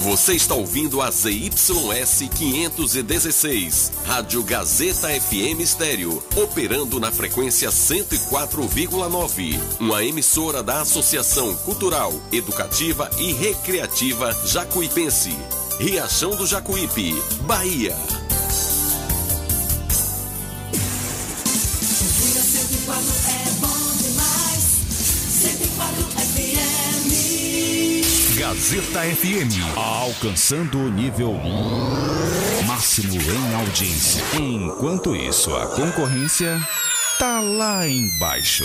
Você está ouvindo a ZYS 516, Rádio Gazeta FM Estéreo, operando na frequência 104,9. Uma emissora da Associação Cultural, Educativa e Recreativa Jacuipense. Riachão do Jacuípe, Bahia. Gazeta FM, alcançando o nível máximo em audiência. Enquanto isso, a concorrência tá lá embaixo.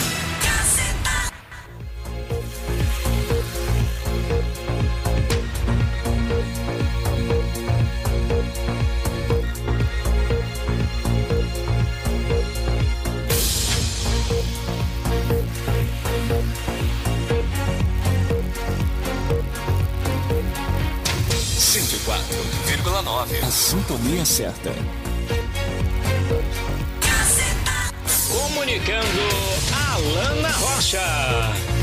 Sintonia certa. Comunicando Alana Rocha.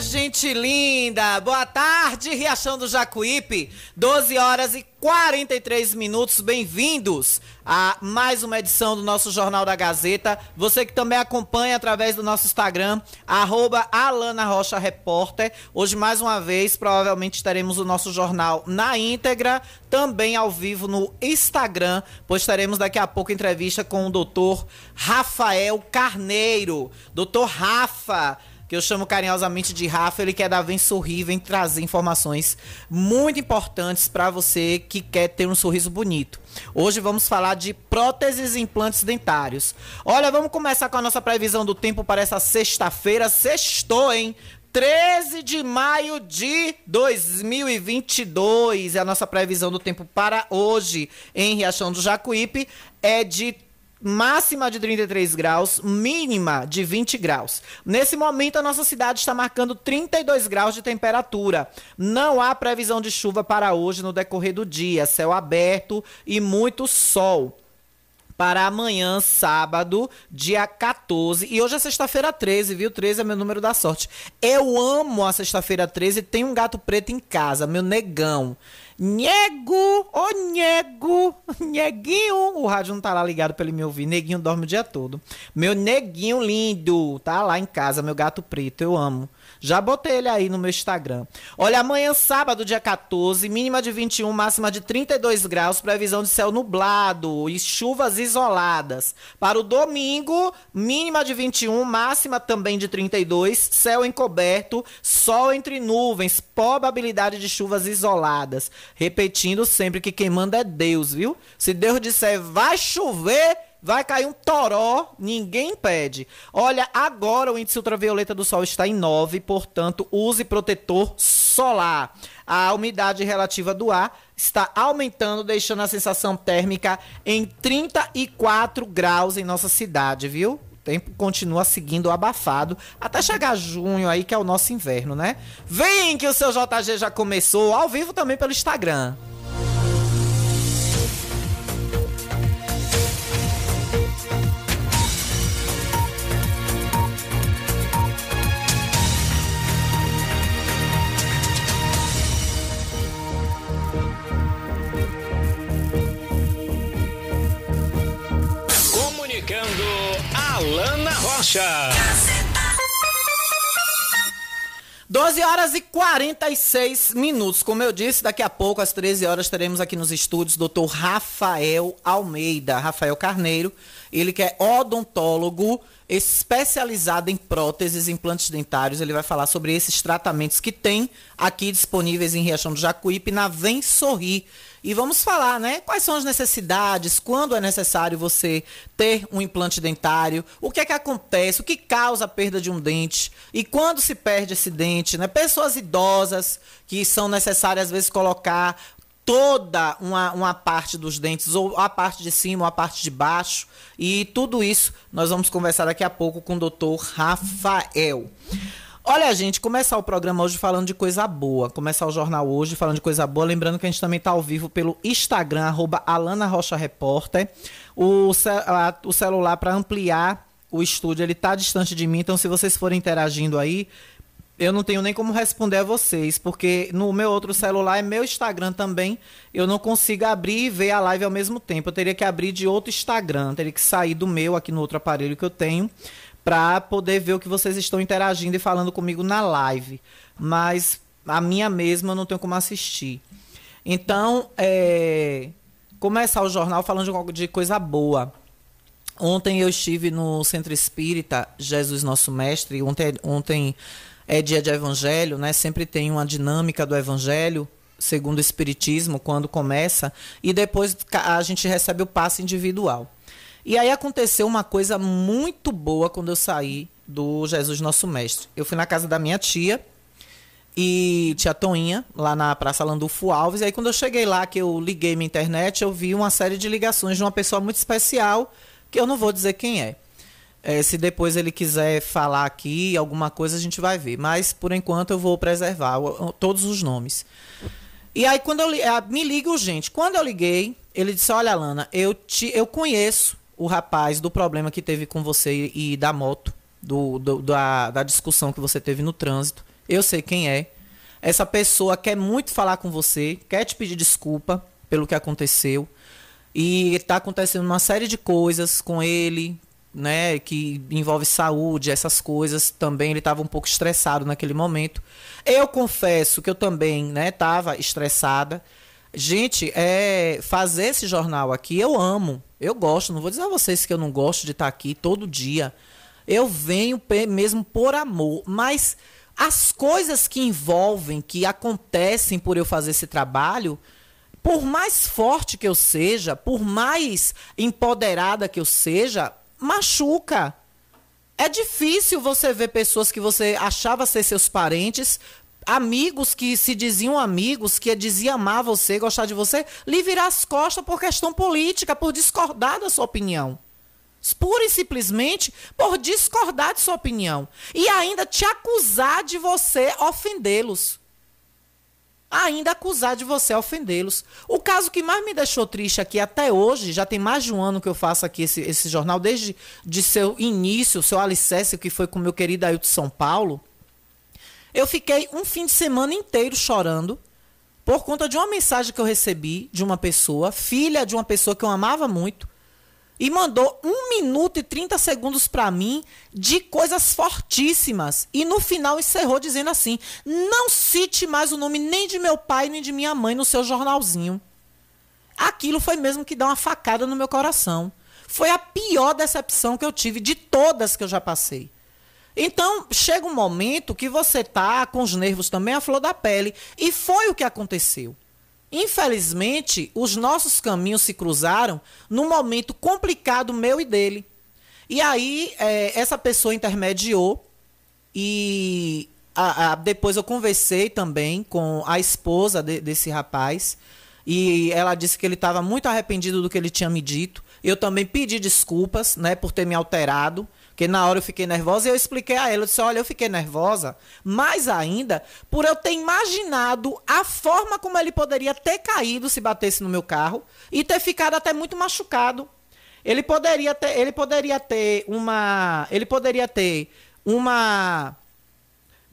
Gente linda. Boa tarde, Riachão do Jacuípe. 12 horas e 43 minutos. Bem-vindos a mais uma edição do nosso Jornal da Gazeta. Você que também acompanha através do nosso Instagram, arroba Alana Rocha Repórter. Hoje, mais uma vez, provavelmente teremos o nosso jornal na íntegra, também ao vivo no Instagram, pois teremos daqui a pouco entrevista com o doutor Rafael Carneiro. Doutor Rafa que eu chamo carinhosamente de Rafa, ele quer dar Vem Sorrir, vem trazer informações muito importantes para você que quer ter um sorriso bonito. Hoje vamos falar de próteses e implantes dentários. Olha, vamos começar com a nossa previsão do tempo para essa sexta-feira. Sextou, hein? 13 de maio de 2022 é a nossa previsão do tempo para hoje em Riachão do Jacuípe. É de máxima de 33 graus, mínima de 20 graus. Nesse momento, a nossa cidade está marcando 32 graus de temperatura. Não há previsão de chuva para hoje no decorrer do dia. Céu aberto e muito sol para amanhã, sábado, dia 14. E hoje é sexta-feira 13, viu? 13 é meu número da sorte. Eu amo a sexta-feira 13 e tenho um gato preto em casa, meu negão. Nego, ô nego, neguinho. O rádio não tá lá ligado pra ele me ouvir. Neguinho dorme o dia todo. Meu neguinho lindo, tá lá em casa, meu gato preto, eu amo. Já botei ele aí no meu Instagram. Olha, amanhã, sábado, dia 14, mínima de 21, máxima de 32 graus, previsão de céu nublado e chuvas isoladas. Para o domingo, mínima de 21, máxima também de 32, céu encoberto, sol entre nuvens, probabilidade de chuvas isoladas. Repetindo sempre que quem manda é Deus, viu? Se Deus disser vai chover, vai cair um toró, ninguém impede. Olha, agora o índice ultravioleta do sol está em 9, portanto, use protetor solar. A umidade relativa do ar está aumentando, deixando a sensação térmica em 34 graus em nossa cidade, viu? O tempo continua seguindo abafado até chegar junho aí, que é o nosso inverno, né? Vem que o seu JG já começou, ao vivo também pelo Instagram. Alana Rocha. 12 horas e 46 minutos. Como eu disse, daqui a pouco, às 13 horas, teremos aqui nos estúdios o Dr. Rafael Almeida, Rafael Carneiro. Ele que é odontólogo especializado em próteses e implantes dentários. Ele vai falar sobre esses tratamentos que tem aqui disponíveis em Riachão do Jacuípe, na Vem Sorrir. E vamos falar, né? Quais são as necessidades, quando é necessário você ter um implante dentário, o que é que acontece, o que causa a perda de um dente e quando se perde esse dente, né? Pessoas idosas que são necessárias às vezes colocar toda uma, uma parte dos dentes, ou a parte de cima, ou a parte de baixo. E tudo isso nós vamos conversar daqui a pouco com o doutor Rafael. Olha, gente, começar o programa hoje falando de coisa boa. Começar o jornal hoje falando de coisa boa. Lembrando que a gente também está ao vivo pelo Instagram, arroba Alana Rocha Repórter. O, a, o celular para ampliar o estúdio, ele está distante de mim. Então, se vocês forem interagindo aí, eu não tenho nem como responder a vocês, porque no meu outro celular é meu Instagram também. Eu não consigo abrir e ver a live ao mesmo tempo. Eu teria que abrir de outro Instagram, teria que sair do meu aqui no outro aparelho que eu tenho para poder ver o que vocês estão interagindo e falando comigo na live. Mas a minha mesma eu não tenho como assistir. Então, é, começar o jornal falando de, coisa boa. Ontem eu estive no Centro Espírita Jesus Nosso Mestre. Ontem, ontem é dia de Evangelho, né? Sempre tem uma dinâmica do Evangelho segundo o Espiritismo quando começa e depois a gente recebe o passe individual. E aí aconteceu uma coisa muito boa quando eu saí do Jesus Nosso Mestre. Eu fui na casa da minha tia e tia Toinha, lá na Praça Landulfo Alves. E aí quando eu cheguei lá, que eu liguei minha internet, eu vi uma série de ligações de uma pessoa muito especial, que eu não vou dizer quem é. é se depois ele quiser falar aqui alguma coisa, a gente vai ver. Mas, por enquanto, eu vou preservar todos os nomes. E aí, quando eu me liga urgente. Quando eu liguei, ele disse: Olha, Lana, eu, te, eu conheço o rapaz do problema que teve com você e da moto, do, do da, da discussão que você teve no trânsito. Eu sei quem é. Essa pessoa quer muito falar com você, quer te pedir desculpa pelo que aconteceu. E está acontecendo uma série de coisas com ele, né, que envolve saúde, essas coisas. Também ele estava um pouco estressado naquele momento. Eu confesso que eu também, né, estava estressada. Gente, é fazer esse jornal aqui eu amo. Eu gosto, não vou dizer a vocês que eu não gosto de estar aqui todo dia. Eu venho mesmo por amor, mas as coisas que envolvem, que acontecem por eu fazer esse trabalho, por mais forte que eu seja, por mais empoderada que eu seja, machuca. É difícil você ver pessoas que você achava ser seus parentes amigos que se diziam amigos, que diziam amar você, gostar de você, lhe virar as costas por questão política, por discordar da sua opinião. Pura e simplesmente por discordar de sua opinião. E ainda te acusar de você ofendê-los. Ainda acusar de você ofendê-los. O caso que mais me deixou triste aqui até hoje, já tem mais de um ano que eu faço aqui esse, esse jornal, desde de seu início, seu alicerce, que foi com meu querido Ailton São Paulo eu fiquei um fim de semana inteiro chorando por conta de uma mensagem que eu recebi de uma pessoa, filha de uma pessoa que eu amava muito, e mandou um minuto e 30 segundos para mim de coisas fortíssimas. E no final encerrou dizendo assim: não cite mais o nome nem de meu pai nem de minha mãe no seu jornalzinho. Aquilo foi mesmo que deu uma facada no meu coração. Foi a pior decepção que eu tive de todas que eu já passei. Então, chega um momento que você tá com os nervos também à flor da pele. E foi o que aconteceu. Infelizmente, os nossos caminhos se cruzaram num momento complicado meu e dele. E aí, é, essa pessoa intermediou e a, a, depois eu conversei também com a esposa de, desse rapaz e ela disse que ele estava muito arrependido do que ele tinha me dito. Eu também pedi desculpas, né, por ter me alterado. Porque na hora eu fiquei nervosa e eu expliquei a ela. Eu disse: olha, eu fiquei nervosa, mais ainda por eu ter imaginado a forma como ele poderia ter caído se batesse no meu carro e ter ficado até muito machucado. Ele poderia ter, ele poderia ter uma. Ele poderia ter uma.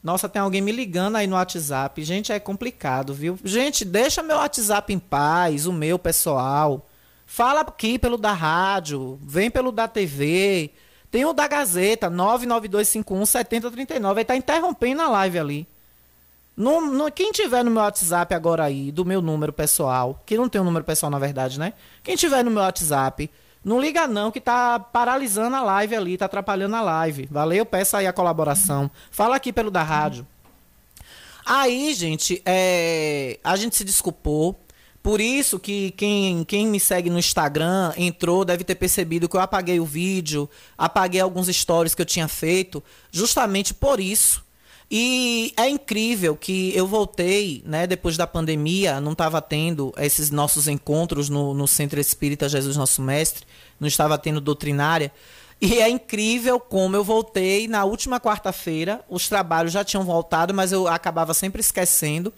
Nossa, tem alguém me ligando aí no WhatsApp. Gente, é complicado, viu? Gente, deixa meu WhatsApp em paz, o meu pessoal. Fala aqui pelo da rádio, vem pelo da TV. Tem o da Gazeta, 99251 7039. Ele tá interrompendo a live ali. No, no, quem tiver no meu WhatsApp agora aí, do meu número pessoal, que não tem um número pessoal na verdade, né? Quem tiver no meu WhatsApp, não liga não, que tá paralisando a live ali, tá atrapalhando a live. Valeu? Peça aí a colaboração. Fala aqui pelo da rádio. Aí, gente, é, a gente se desculpou. Por isso que quem, quem me segue no Instagram entrou, deve ter percebido que eu apaguei o vídeo, apaguei alguns stories que eu tinha feito, justamente por isso. E é incrível que eu voltei, né, depois da pandemia, não estava tendo esses nossos encontros no, no Centro Espírita Jesus Nosso Mestre, não estava tendo doutrinária. E é incrível como eu voltei na última quarta-feira, os trabalhos já tinham voltado, mas eu acabava sempre esquecendo.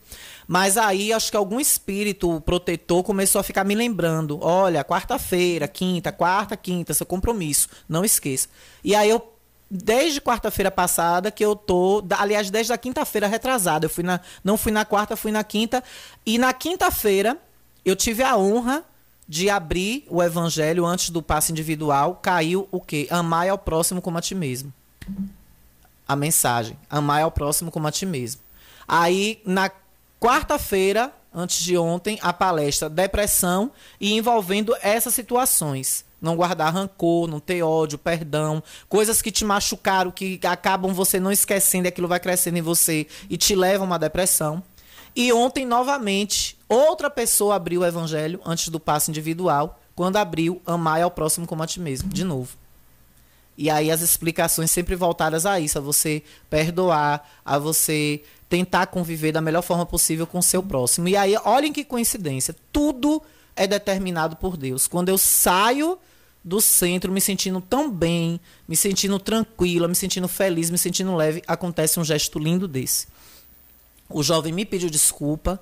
Mas aí acho que algum espírito protetor começou a ficar me lembrando: olha, quarta-feira, quinta, quarta, quinta, seu compromisso, não esqueça. E aí eu desde quarta-feira passada que eu tô, aliás, desde a quinta-feira retrasada. Eu fui na, não fui na quarta, fui na quinta e na quinta-feira eu tive a honra de abrir o evangelho antes do passo individual, caiu o quê? Amar ao próximo como a ti mesmo. A mensagem, amar ao próximo como a ti mesmo. Aí na quarta-feira, antes de ontem, a palestra depressão e envolvendo essas situações não guardar rancor, não ter ódio, perdão, coisas que te machucaram, que acabam você não esquecendo, aquilo vai crescendo em você e te leva a uma depressão. E ontem, novamente, outra pessoa abriu o evangelho antes do passo individual, quando abriu Amar ao próximo como a ti mesmo, de novo. E aí as explicações sempre voltadas a isso, a você perdoar, a você tentar conviver da melhor forma possível com o seu próximo. E aí, olhem que coincidência, tudo é determinado por Deus. Quando eu saio do centro me sentindo tão bem, me sentindo tranquila, me sentindo feliz, me sentindo leve, acontece um gesto lindo desse. O jovem me pediu desculpa.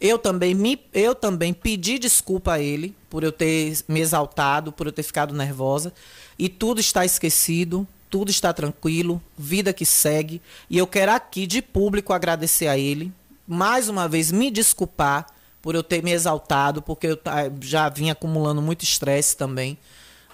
Eu também me eu também pedi desculpa a ele por eu ter me exaltado, por eu ter ficado nervosa, e tudo está esquecido, tudo está tranquilo, vida que segue, e eu quero aqui de público agradecer a ele, mais uma vez me desculpar por eu ter me exaltado, porque eu já vinha acumulando muito estresse também,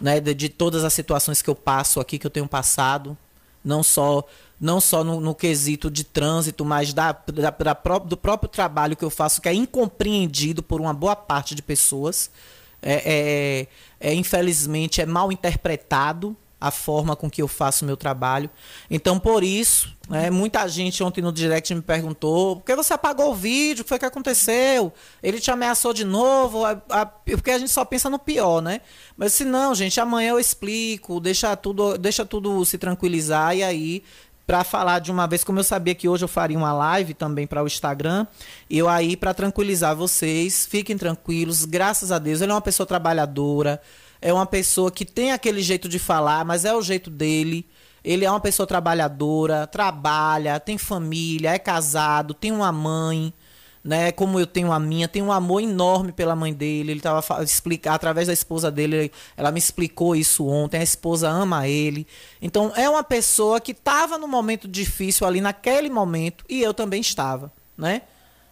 né, de, de, todas as situações que eu passo aqui, que eu tenho passado, não só não só no, no quesito de trânsito, mas da, da, da do próprio trabalho que eu faço, que é incompreendido por uma boa parte de pessoas, é, é, é infelizmente é mal interpretado a forma com que eu faço o meu trabalho. Então, por isso, né, muita gente ontem no direct me perguntou: por que você apagou o vídeo? O que foi que aconteceu? Ele te ameaçou de novo? A, a, porque a gente só pensa no pior, né? Mas se não, gente, amanhã eu explico, deixa tudo, deixa tudo se tranquilizar e aí para falar de uma vez, como eu sabia que hoje eu faria uma live também para o Instagram, eu aí para tranquilizar vocês, fiquem tranquilos, graças a Deus, ele é uma pessoa trabalhadora, é uma pessoa que tem aquele jeito de falar, mas é o jeito dele. Ele é uma pessoa trabalhadora, trabalha, tem família, é casado, tem uma mãe, né? Como eu tenho a minha, tem um amor enorme pela mãe dele. Ele estava explicar através da esposa dele, ela me explicou isso ontem. A esposa ama ele. Então é uma pessoa que estava no momento difícil ali naquele momento e eu também estava, né?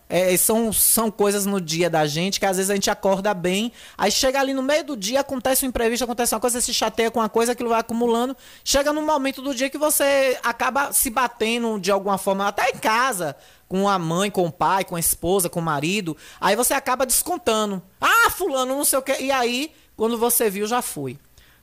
É, são, são coisas no dia da gente que às vezes a gente acorda bem, aí chega ali no meio do dia, acontece um imprevisto, acontece uma coisa, você se chateia com uma coisa, aquilo vai acumulando. Chega num momento do dia que você acaba se batendo de alguma forma, até em casa, com a mãe, com o pai, com a esposa, com o marido. Aí você acaba descontando. Ah, fulano, não sei o que. E aí, quando você viu, já foi.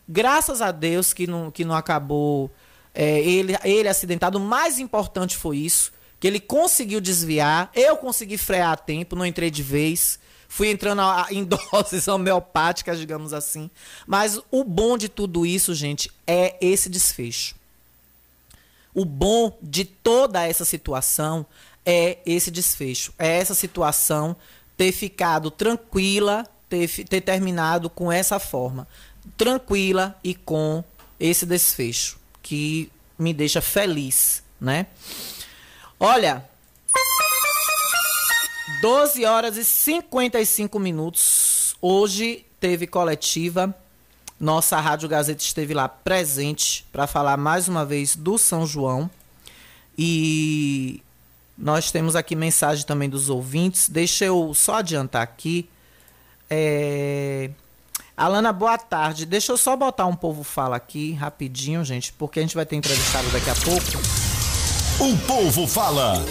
Graças a Deus que não, que não acabou é, ele, ele acidentado. O mais importante foi isso que ele conseguiu desviar, eu consegui frear a tempo, não entrei de vez. Fui entrando em doses homeopáticas, digamos assim. Mas o bom de tudo isso, gente, é esse desfecho. O bom de toda essa situação é esse desfecho. É essa situação ter ficado tranquila, ter, ter terminado com essa forma. Tranquila e com esse desfecho. Que me deixa feliz, né? Olha, 12 horas e 55 minutos. Hoje teve coletiva. Nossa Rádio Gazeta esteve lá presente para falar mais uma vez do São João. E nós temos aqui mensagem também dos ouvintes. Deixa eu só adiantar aqui. É... Alana, boa tarde. Deixa eu só botar um povo fala aqui rapidinho, gente, porque a gente vai ter entrevistado daqui a pouco. O povo fala.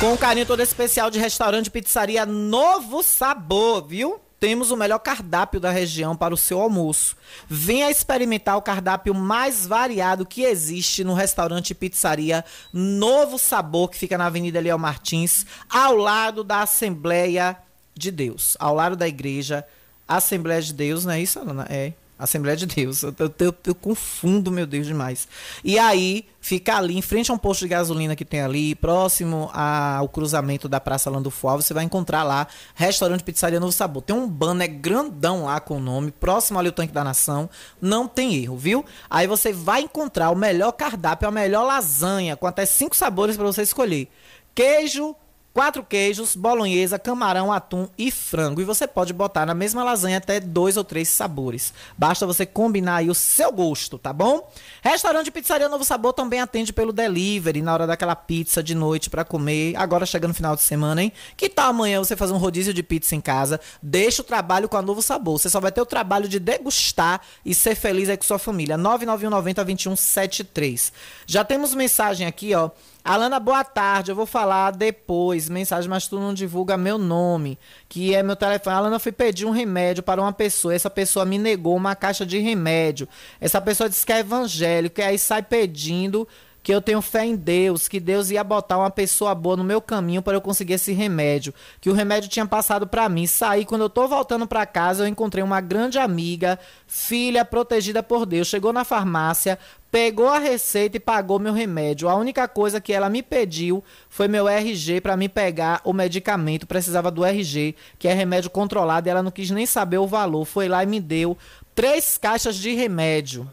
Com um carinho todo especial de restaurante pizzaria Novo Sabor, viu? Temos o melhor cardápio da região para o seu almoço. Venha experimentar o cardápio mais variado que existe no restaurante pizzaria Novo Sabor, que fica na Avenida Leão Martins, ao lado da Assembleia de Deus, ao lado da igreja Assembleia de Deus, não é isso, Ana? É. Assembleia de Deus. Eu, eu, eu, confundo, meu Deus, demais. E aí, fica ali, em frente a um posto de gasolina que tem ali, próximo ao cruzamento da Praça Landufo você vai encontrar lá Restaurante Pizzaria Novo Sabor. Tem um banner grandão lá com o nome, próximo ali ao Tanque da Nação. Não tem erro, viu? Aí você vai encontrar o melhor cardápio, a melhor lasanha, com até cinco sabores para você escolher. Queijo, quatro queijos, bolonhesa, camarão, atum e frango. E você pode botar na mesma lasanha até dois ou três sabores. Basta você combinar aí o seu gosto, tá bom? Restaurante Pizzaria Novo Sabor também atende pelo delivery na hora daquela pizza de noite para comer. Agora chegando no final de semana, hein? Que tal amanhã você fazer um rodízio de pizza em casa? Deixa o trabalho com a Novo Sabor. Você só vai ter o trabalho de degustar e ser feliz aí com sua família. 991 90 2173. Já temos mensagem aqui, ó. Alana, boa tarde. Eu vou falar depois, mensagem, mas tu não divulga meu nome, que é meu telefone. Alana, eu fui pedir um remédio para uma pessoa. Essa pessoa me negou uma caixa de remédio. Essa pessoa disse que é evangélico, e aí sai pedindo que eu tenho fé em Deus, que Deus ia botar uma pessoa boa no meu caminho para eu conseguir esse remédio, que o remédio tinha passado para mim. Saí quando eu tô voltando para casa, eu encontrei uma grande amiga, filha protegida por Deus. Chegou na farmácia, pegou a receita e pagou meu remédio. A única coisa que ela me pediu foi meu RG para me pegar o medicamento. Precisava do RG, que é remédio controlado, e ela não quis nem saber o valor. Foi lá e me deu três caixas de remédio.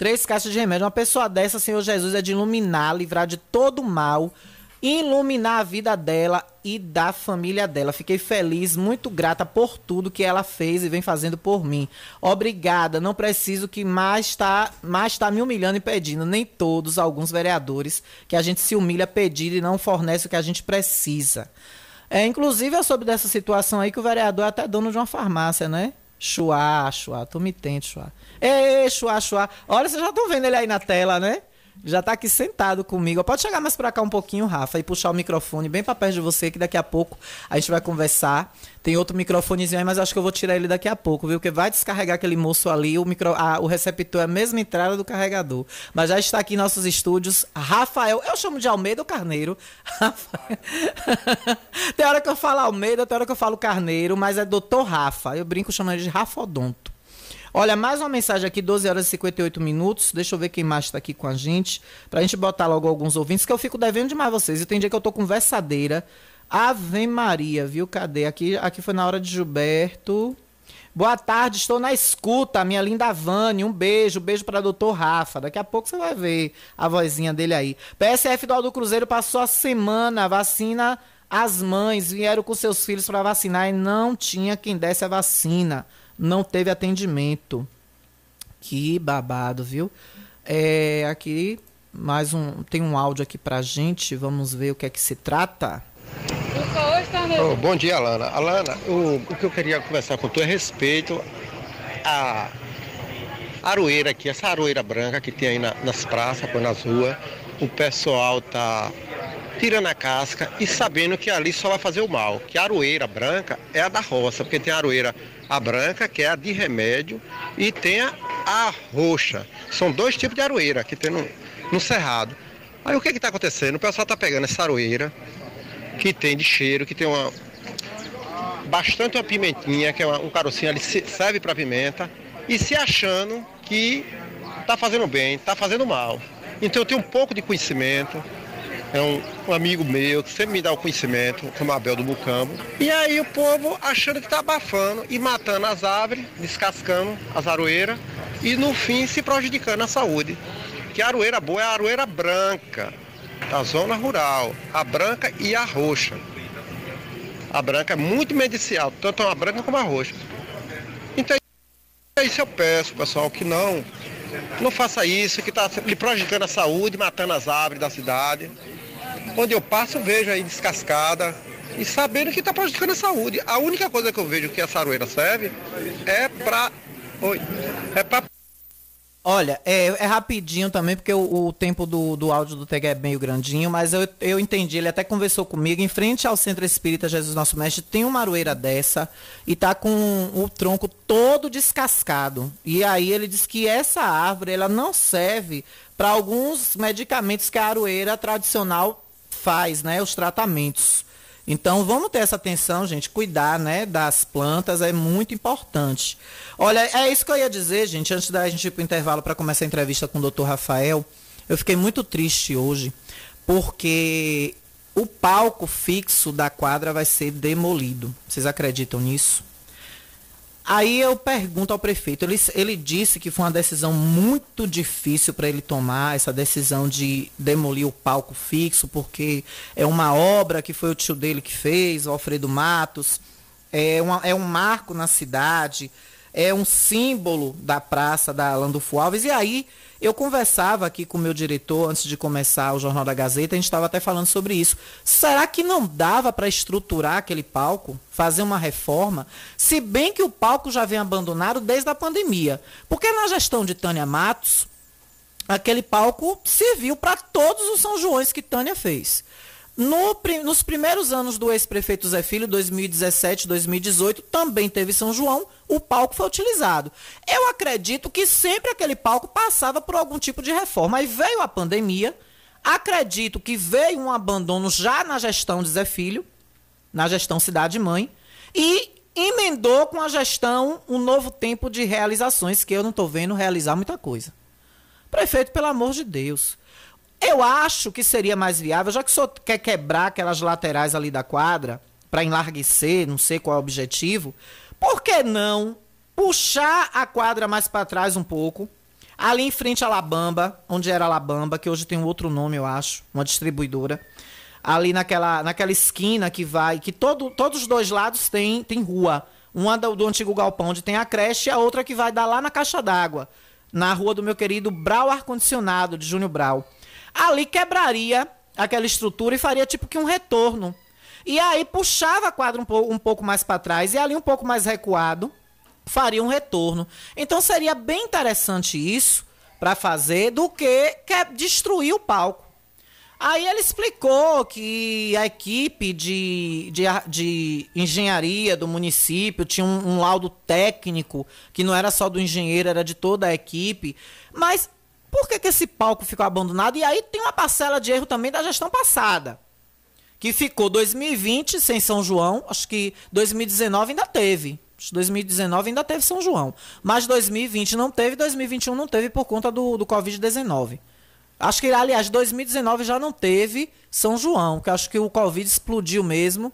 Três caixas de remédio. Uma pessoa dessa, Senhor Jesus, é de iluminar, livrar de todo mal, iluminar a vida dela e da família dela. Fiquei feliz, muito grata por tudo que ela fez e vem fazendo por mim. Obrigada. Não preciso que mais está mais tá me humilhando e pedindo. Nem todos, alguns vereadores, que a gente se humilha pedindo e não fornece o que a gente precisa. É, inclusive, eu soube dessa situação aí que o vereador é até dono de uma farmácia, né? Chua, chua, tu me tente, chua. Ei, chua, chua. Olha, vocês já estão vendo ele aí na tela, né? Já tá aqui sentado comigo. Pode chegar mais para cá um pouquinho, Rafa, e puxar o microfone bem para perto de você, que daqui a pouco a gente vai conversar. Tem outro microfonezinho aí, mas acho que eu vou tirar ele daqui a pouco, viu? Porque vai descarregar aquele moço ali, o, micro, ah, o receptor é a mesma entrada do carregador. Mas já está aqui em nossos estúdios, Rafael. Eu chamo de Almeida ou Carneiro. tem hora que eu falo Almeida, tem hora que eu falo Carneiro, mas é doutor Rafa. Eu brinco chamando ele de Rafodonto. Olha, mais uma mensagem aqui, 12 horas e 58 minutos. Deixa eu ver quem mais está aqui com a gente. Pra gente botar logo alguns ouvintes, que eu fico devendo demais vocês. E tem dia que eu tô conversadeira. Ave Maria, viu? Cadê? Aqui, aqui foi na hora de Gilberto. Boa tarde, estou na escuta, minha linda Vânia. Um beijo, beijo para doutor Rafa. Daqui a pouco você vai ver a vozinha dele aí. PSF do Aldo Cruzeiro passou a semana, vacina. As mães vieram com seus filhos para vacinar e não tinha quem desse a vacina não teve atendimento. Que babado, viu? É, aqui mais um tem um áudio aqui pra gente, vamos ver o que é que se trata. Oh, bom dia, Alana. Alana, o, o que eu queria conversar com tu é respeito a aroeira aqui, essa aroeira branca que tem aí na, nas praças, nas ruas. O pessoal tá tirando a casca e sabendo que ali só vai fazer o mal. Que a aroeira branca é a da roça, porque tem a aroeira a branca, que é a de remédio, e tem a, a roxa. São dois tipos de aroeira que tem no, no cerrado. Aí o que está acontecendo? O pessoal está pegando essa aroeira, que tem de cheiro, que tem uma. Bastante uma pimentinha, que é uma, um carocinho ali, serve para pimenta, e se achando que está fazendo bem, está fazendo mal. Então eu tenho um pouco de conhecimento, é um, um, amigo meu que sempre me dá o conhecimento, como Abel do Bucambo. E aí o povo achando que está abafando e matando as árvores, descascando as aroeiras e no fim se prejudicando a saúde. Que a aroeira boa é a aroeira branca, da zona rural, a branca e a roxa. A branca é muito medicinal, tanto a branca como a roxa. Então é isso eu peço, pessoal, que não não faça isso, que está lhe prejudicando a saúde, matando as árvores da cidade. Onde eu passo, vejo aí descascada e sabendo que está prejudicando a saúde. A única coisa que eu vejo que a saroeira serve é para. Oi. É para Olha, é, é, rapidinho também, porque o, o tempo do, do áudio do TG é meio grandinho, mas eu, eu entendi, ele até conversou comigo, em frente ao Centro Espírita Jesus Nosso Mestre, tem uma aroeira dessa e tá com o tronco todo descascado. E aí ele diz que essa árvore, ela não serve para alguns medicamentos que a aroeira tradicional faz, né, os tratamentos. Então vamos ter essa atenção, gente, cuidar, né, das plantas é muito importante. Olha, é isso que eu ia dizer, gente, antes da gente ir para o intervalo para começar a entrevista com o doutor Rafael. Eu fiquei muito triste hoje, porque o palco fixo da quadra vai ser demolido. Vocês acreditam nisso? Aí eu pergunto ao prefeito, ele, ele disse que foi uma decisão muito difícil para ele tomar, essa decisão de demolir o palco fixo, porque é uma obra que foi o tio dele que fez, o Alfredo Matos, é, uma, é um marco na cidade, é um símbolo da praça da Landulfo Alves, e aí eu conversava aqui com o meu diretor antes de começar o Jornal da Gazeta, a gente estava até falando sobre isso. Será que não dava para estruturar aquele palco, fazer uma reforma? Se bem que o palco já vem abandonado desde a pandemia. Porque na gestão de Tânia Matos, aquele palco serviu para todos os São Joões que Tânia fez. No, nos primeiros anos do ex-prefeito Zé Filho, 2017, 2018, também teve São João, o palco foi utilizado. Eu acredito que sempre aquele palco passava por algum tipo de reforma. Aí veio a pandemia, acredito que veio um abandono já na gestão de Zé Filho, na gestão Cidade Mãe, e emendou com a gestão um novo tempo de realizações, que eu não estou vendo realizar muita coisa. Prefeito, pelo amor de Deus. Eu acho que seria mais viável, já que o senhor quer quebrar aquelas laterais ali da quadra, para enlarguecer, não sei qual é o objetivo, por que não puxar a quadra mais para trás um pouco, ali em frente à Labamba, onde era a Labamba, que hoje tem um outro nome, eu acho, uma distribuidora, ali naquela, naquela esquina que vai, que todo, todos os dois lados tem, tem rua. Uma do, do antigo galpão, onde tem a creche, e a outra que vai dar lá na caixa d'água, na rua do meu querido Brau Ar-Condicionado, de Júnior Brau ali quebraria aquela estrutura e faria tipo que um retorno. E aí puxava a quadra um, pouco, um pouco mais para trás e ali um pouco mais recuado faria um retorno. Então seria bem interessante isso para fazer do que, que destruir o palco. Aí ele explicou que a equipe de, de, de engenharia do município tinha um, um laudo técnico, que não era só do engenheiro, era de toda a equipe. Mas por que, que esse palco ficou abandonado? E aí tem uma parcela de erro também da gestão passada. Que ficou 2020 sem São João, acho que 2019 ainda teve. 2019 ainda teve São João. Mas 2020 não teve, 2021 não teve por conta do, do Covid-19. Acho que, aliás, 2019 já não teve São João, que acho que o Covid explodiu mesmo.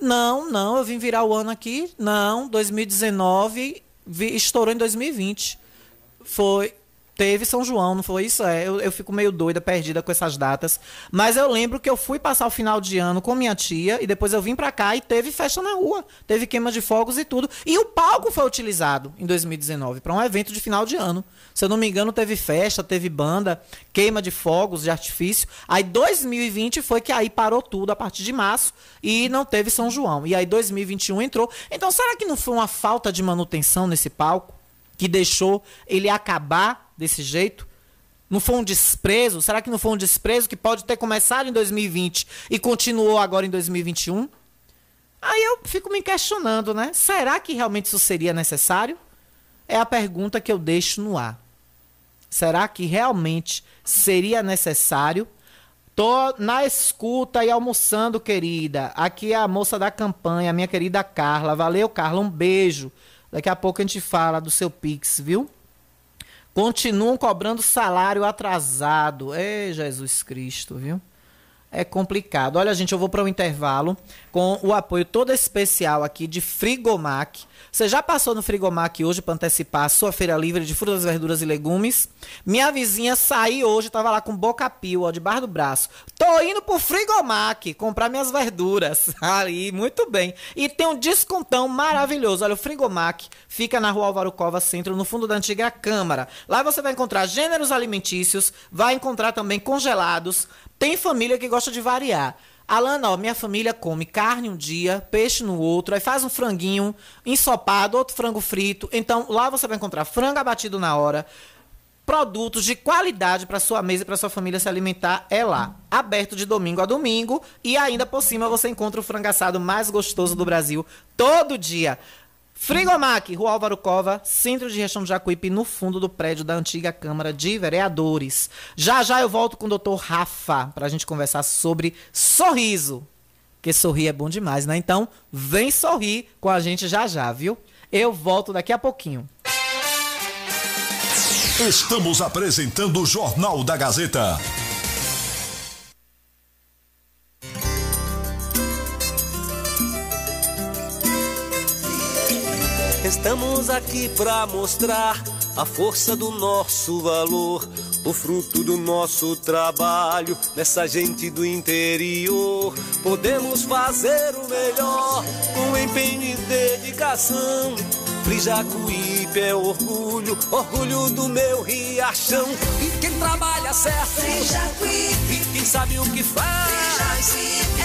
Não, não, eu vim virar o ano aqui. Não, 2019 vi, estourou em 2020. Foi. Teve São João, não foi isso? É, eu, eu fico meio doida, perdida com essas datas. Mas eu lembro que eu fui passar o final de ano com minha tia e depois eu vim pra cá e teve festa na rua. Teve queima de fogos e tudo. E o palco foi utilizado em 2019 para um evento de final de ano. Se eu não me engano, teve festa, teve banda, queima de fogos de artifício. Aí 2020 foi que aí parou tudo a partir de março e não teve São João. E aí 2021 entrou. Então será que não foi uma falta de manutenção nesse palco que deixou ele acabar desse jeito? Não foi um desprezo? Será que não foi um desprezo que pode ter começado em 2020 e continuou agora em 2021? Aí eu fico me questionando, né? Será que realmente isso seria necessário? É a pergunta que eu deixo no ar. Será que realmente seria necessário? Tô na escuta e almoçando, querida. Aqui é a moça da campanha, minha querida Carla. Valeu, Carla. Um beijo. Daqui a pouco a gente fala do seu Pix, viu? Continuam cobrando salário atrasado. É Jesus Cristo, viu? É complicado. Olha, gente, eu vou para o um intervalo com o apoio todo especial aqui de Frigomac. Você já passou no Frigomac hoje para antecipar a sua feira livre de frutas, verduras e legumes? Minha vizinha saiu hoje, estava lá com boca pio, ó, debaixo do braço. Tô indo pro Frigomac comprar minhas verduras. Ali, muito bem. E tem um descontão maravilhoso. Olha, o Frigomac fica na rua Álvaro Cova Centro, no fundo da antiga Câmara. Lá você vai encontrar gêneros alimentícios, vai encontrar também congelados. Tem família que gosta de variar. Alana, ó, minha família come carne um dia, peixe no outro, aí faz um franguinho ensopado, outro frango frito. Então, lá você vai encontrar frango abatido na hora, produtos de qualidade para sua mesa e para sua família se alimentar é lá. Aberto de domingo a domingo e ainda por cima você encontra o frango assado mais gostoso do Brasil todo dia. Frigomac, Rua Álvaro Cova, centro de Riachão do Jacuípe, no fundo do prédio da antiga Câmara de Vereadores. Já já eu volto com o doutor Rafa para a gente conversar sobre sorriso. Porque sorrir é bom demais, né? Então, vem sorrir com a gente já já, viu? Eu volto daqui a pouquinho. Estamos apresentando o Jornal da Gazeta. Estamos aqui para mostrar a força do nosso valor, o fruto do nosso trabalho nessa gente do interior. Podemos fazer o melhor com empenho e dedicação. Frijacuípe é orgulho, orgulho do meu riachão. E quem trabalha certo, Frijacuípe. E quem sabe o que faz, um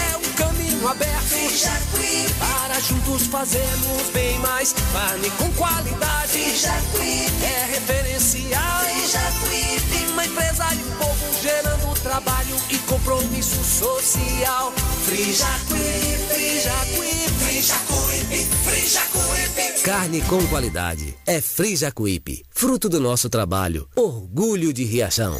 caminho aberto. Frijacuípe. Para juntos fazermos bem mais carne com qualidade. Frijacuípe. É referencial. Frijacuípe. Uma empresa e um povo gerando trabalho e compromisso social. Frijacuípe, Frijacuípe, Frijacuípe, Frijacuípe. Carne com qualidade. É Frijacuípe. Fruto do nosso trabalho. Orgulho de Riachão.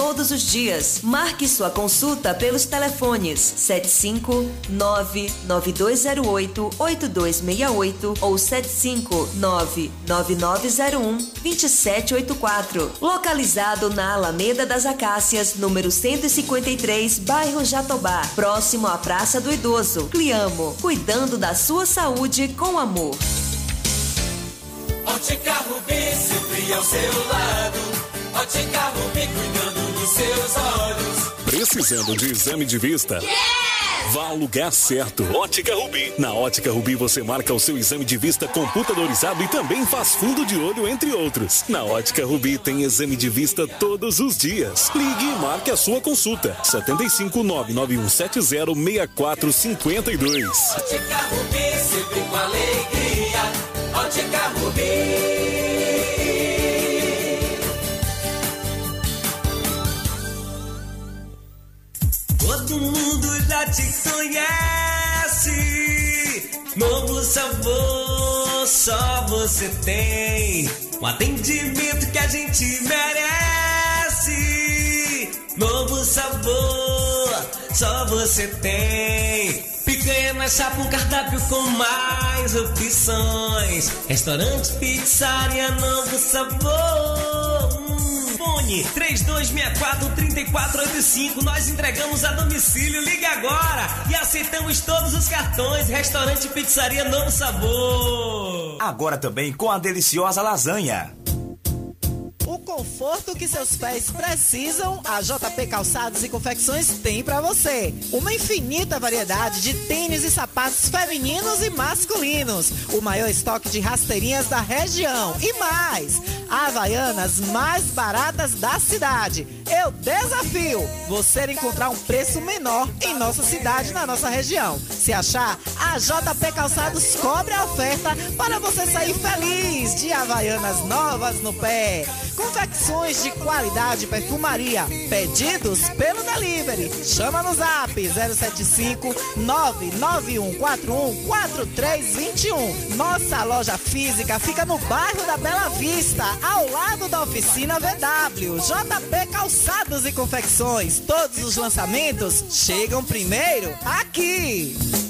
todos os dias. Marque sua consulta pelos telefones 75992088268 ou 75999012784. Localizado na Alameda das Acácias, número 153, bairro Jatobá, próximo à Praça do Idoso. Cliamo, cuidando da sua saúde com amor. Ótica Rubi, sempre ao seu lado. Ótica Rubi, cuidando dos seus olhos. Precisando de exame de vista? Yes! Vá ao lugar certo. Ótica Rubi. Na Ótica Rubi você marca o seu exame de vista computadorizado e também faz fundo de olho, entre outros. Na Ótica Rubi tem exame de vista todos os dias. Ligue e marque a sua consulta. 75 99170 6452. Ótica Rubi, sempre com alegria. Ótica Rubi. Todo mundo já te conhece. Novo sabor, só você tem. Um atendimento que a gente merece. Novo sabor, só você tem. Picanha na chapa, um cardápio com mais opções. Restaurante, pizzaria, novo sabor. Fone 3264-3485. Nós entregamos a domicílio. Liga agora e aceitamos todos os cartões. Restaurante Pizzaria Novo Sabor. Agora também com a deliciosa lasanha. Conforto que seus pés precisam, a JP Calçados e Confecções tem para você. Uma infinita variedade de tênis e sapatos femininos e masculinos. O maior estoque de rasteirinhas da região. E mais, Havaianas mais baratas da cidade. Eu desafio você encontrar um preço menor em nossa cidade, na nossa região. Se achar, a JP Calçados cobre a oferta para você sair feliz de Havaianas novas no pé. Confecções de qualidade perfumaria. Pedidos pelo delivery. Chama no zap 075 99141 4321. Nossa loja física fica no bairro da Bela Vista, ao lado da oficina VW. JP Calçados e Confecções. Todos os lançamentos chegam primeiro aqui.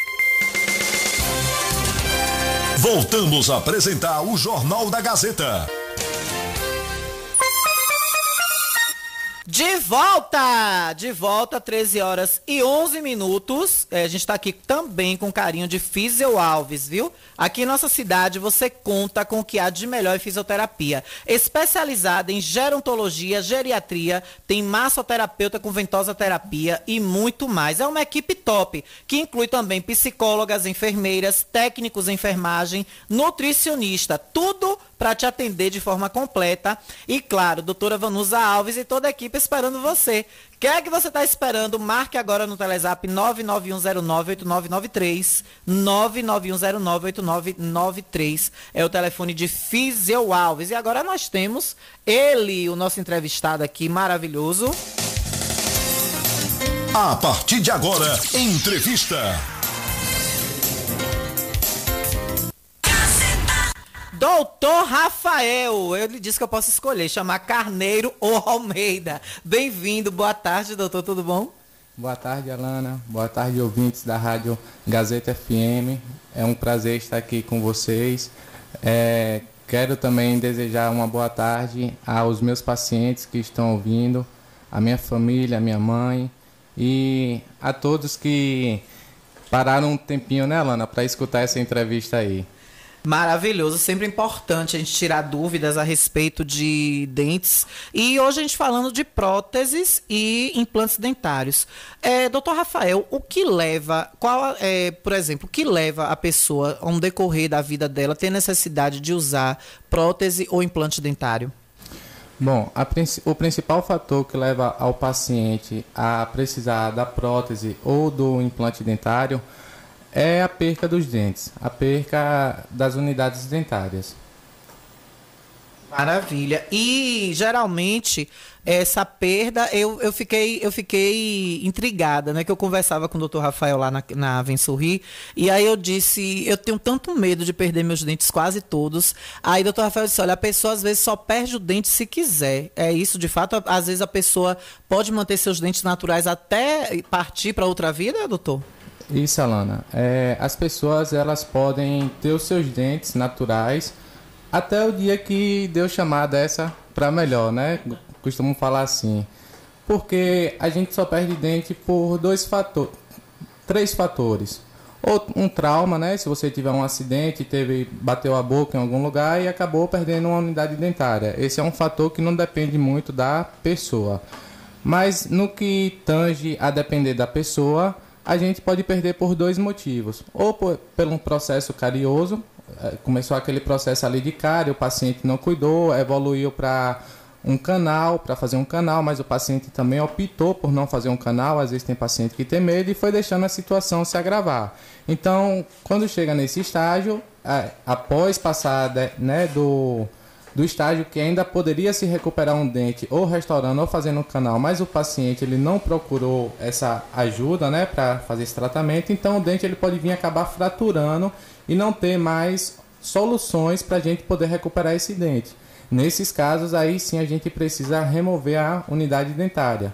Voltamos a apresentar o Jornal da Gazeta. De volta! De volta, 13 horas e 11 minutos. É, a gente está aqui também com carinho de Fisio Alves, viu? Aqui em nossa cidade você conta com o que há de melhor em fisioterapia. Especializada em gerontologia, geriatria, tem massoterapeuta com ventosa terapia e muito mais. É uma equipe top, que inclui também psicólogas, enfermeiras, técnicos em enfermagem, nutricionista, tudo para te atender de forma completa. E claro, doutora Vanusa Alves e toda a equipe esperando você. Quer que você está esperando? Marque agora no Telezap 991098993. 991098993 é o telefone de Fisio Alves. E agora nós temos ele, o nosso entrevistado aqui, maravilhoso. A partir de agora, entrevista. Doutor Rafael, eu lhe disse que eu posso escolher, chamar Carneiro ou Almeida. Bem-vindo, boa tarde, doutor, tudo bom? Boa tarde, Alana. Boa tarde, ouvintes da Rádio Gazeta FM. É um prazer estar aqui com vocês. É, quero também desejar uma boa tarde aos meus pacientes que estão ouvindo, a minha família, a minha mãe e a todos que pararam um tempinho, né, Alana, para escutar essa entrevista aí. Maravilhoso, sempre importante a gente tirar dúvidas a respeito de dentes. E hoje a gente falando de próteses e implantes dentários. É, doutor Rafael, o que leva, qual é, por exemplo, o que leva a pessoa, ao decorrer da vida dela, ter necessidade de usar prótese ou implante dentário? Bom, a, o principal fator que leva ao paciente a precisar da prótese ou do implante dentário é a perca dos dentes, a perca das unidades dentárias. Maravilha. E geralmente essa perda eu, eu fiquei eu fiquei intrigada, né? Que eu conversava com o doutor Rafael lá na, na Vem Sorrir, e aí eu disse, eu tenho tanto medo de perder meus dentes quase todos. Aí o doutor Rafael disse, olha, a pessoa às vezes só perde o dente se quiser. É isso, de fato, às vezes a pessoa pode manter seus dentes naturais até partir para outra vida, doutor? Isso, Alana. É, as pessoas elas podem ter os seus dentes naturais até o dia que Deus chamar dessa para melhor, né? Costumo falar assim. Porque a gente só perde dente por dois fatores, três fatores. Ou um trauma, né? Se você tiver um acidente, teve bateu a boca em algum lugar e acabou perdendo uma unidade dentária. Esse é um fator que não depende muito da pessoa. Mas no que tange a depender da pessoa, a gente pode perder por dois motivos. Ou por, pelo um processo carioso, é, começou aquele processo ali de cárie, o paciente não cuidou, evoluiu para um canal, para fazer um canal, mas o paciente também optou por não fazer um canal, às vezes tem paciente que tem medo e foi deixando a situação se agravar. Então, quando chega nesse estágio, é, após passar né, do do estágio que ainda poderia se recuperar um dente ou restaurando ou fazendo um canal, mas o paciente ele não procurou essa ajuda, né, para fazer esse tratamento, então o dente ele pode vir acabar fraturando e não ter mais soluções para a gente poder recuperar esse dente. Nesses casos aí sim a gente precisa remover a unidade dentária.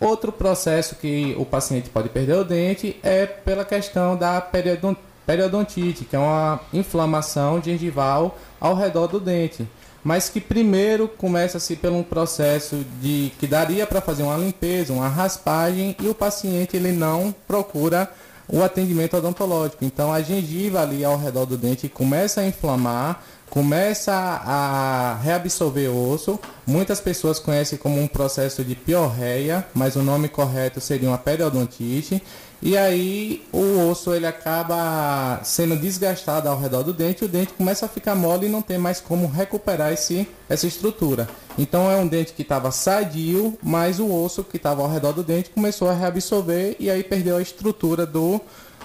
Outro processo que o paciente pode perder o dente é pela questão da periodontite, que é uma inflamação gengival ao redor do dente mas que primeiro começa-se por um processo de que daria para fazer uma limpeza, uma raspagem e o paciente ele não procura o atendimento odontológico. Então a gengiva ali ao redor do dente começa a inflamar, começa a reabsorver osso. Muitas pessoas conhecem como um processo de piorreia, mas o nome correto seria uma periodontite. E aí o osso ele acaba sendo desgastado ao redor do dente, o dente começa a ficar mole e não tem mais como recuperar esse, essa estrutura. Então é um dente que estava sadio, mas o osso que estava ao redor do dente começou a reabsorver e aí perdeu a estrutura do,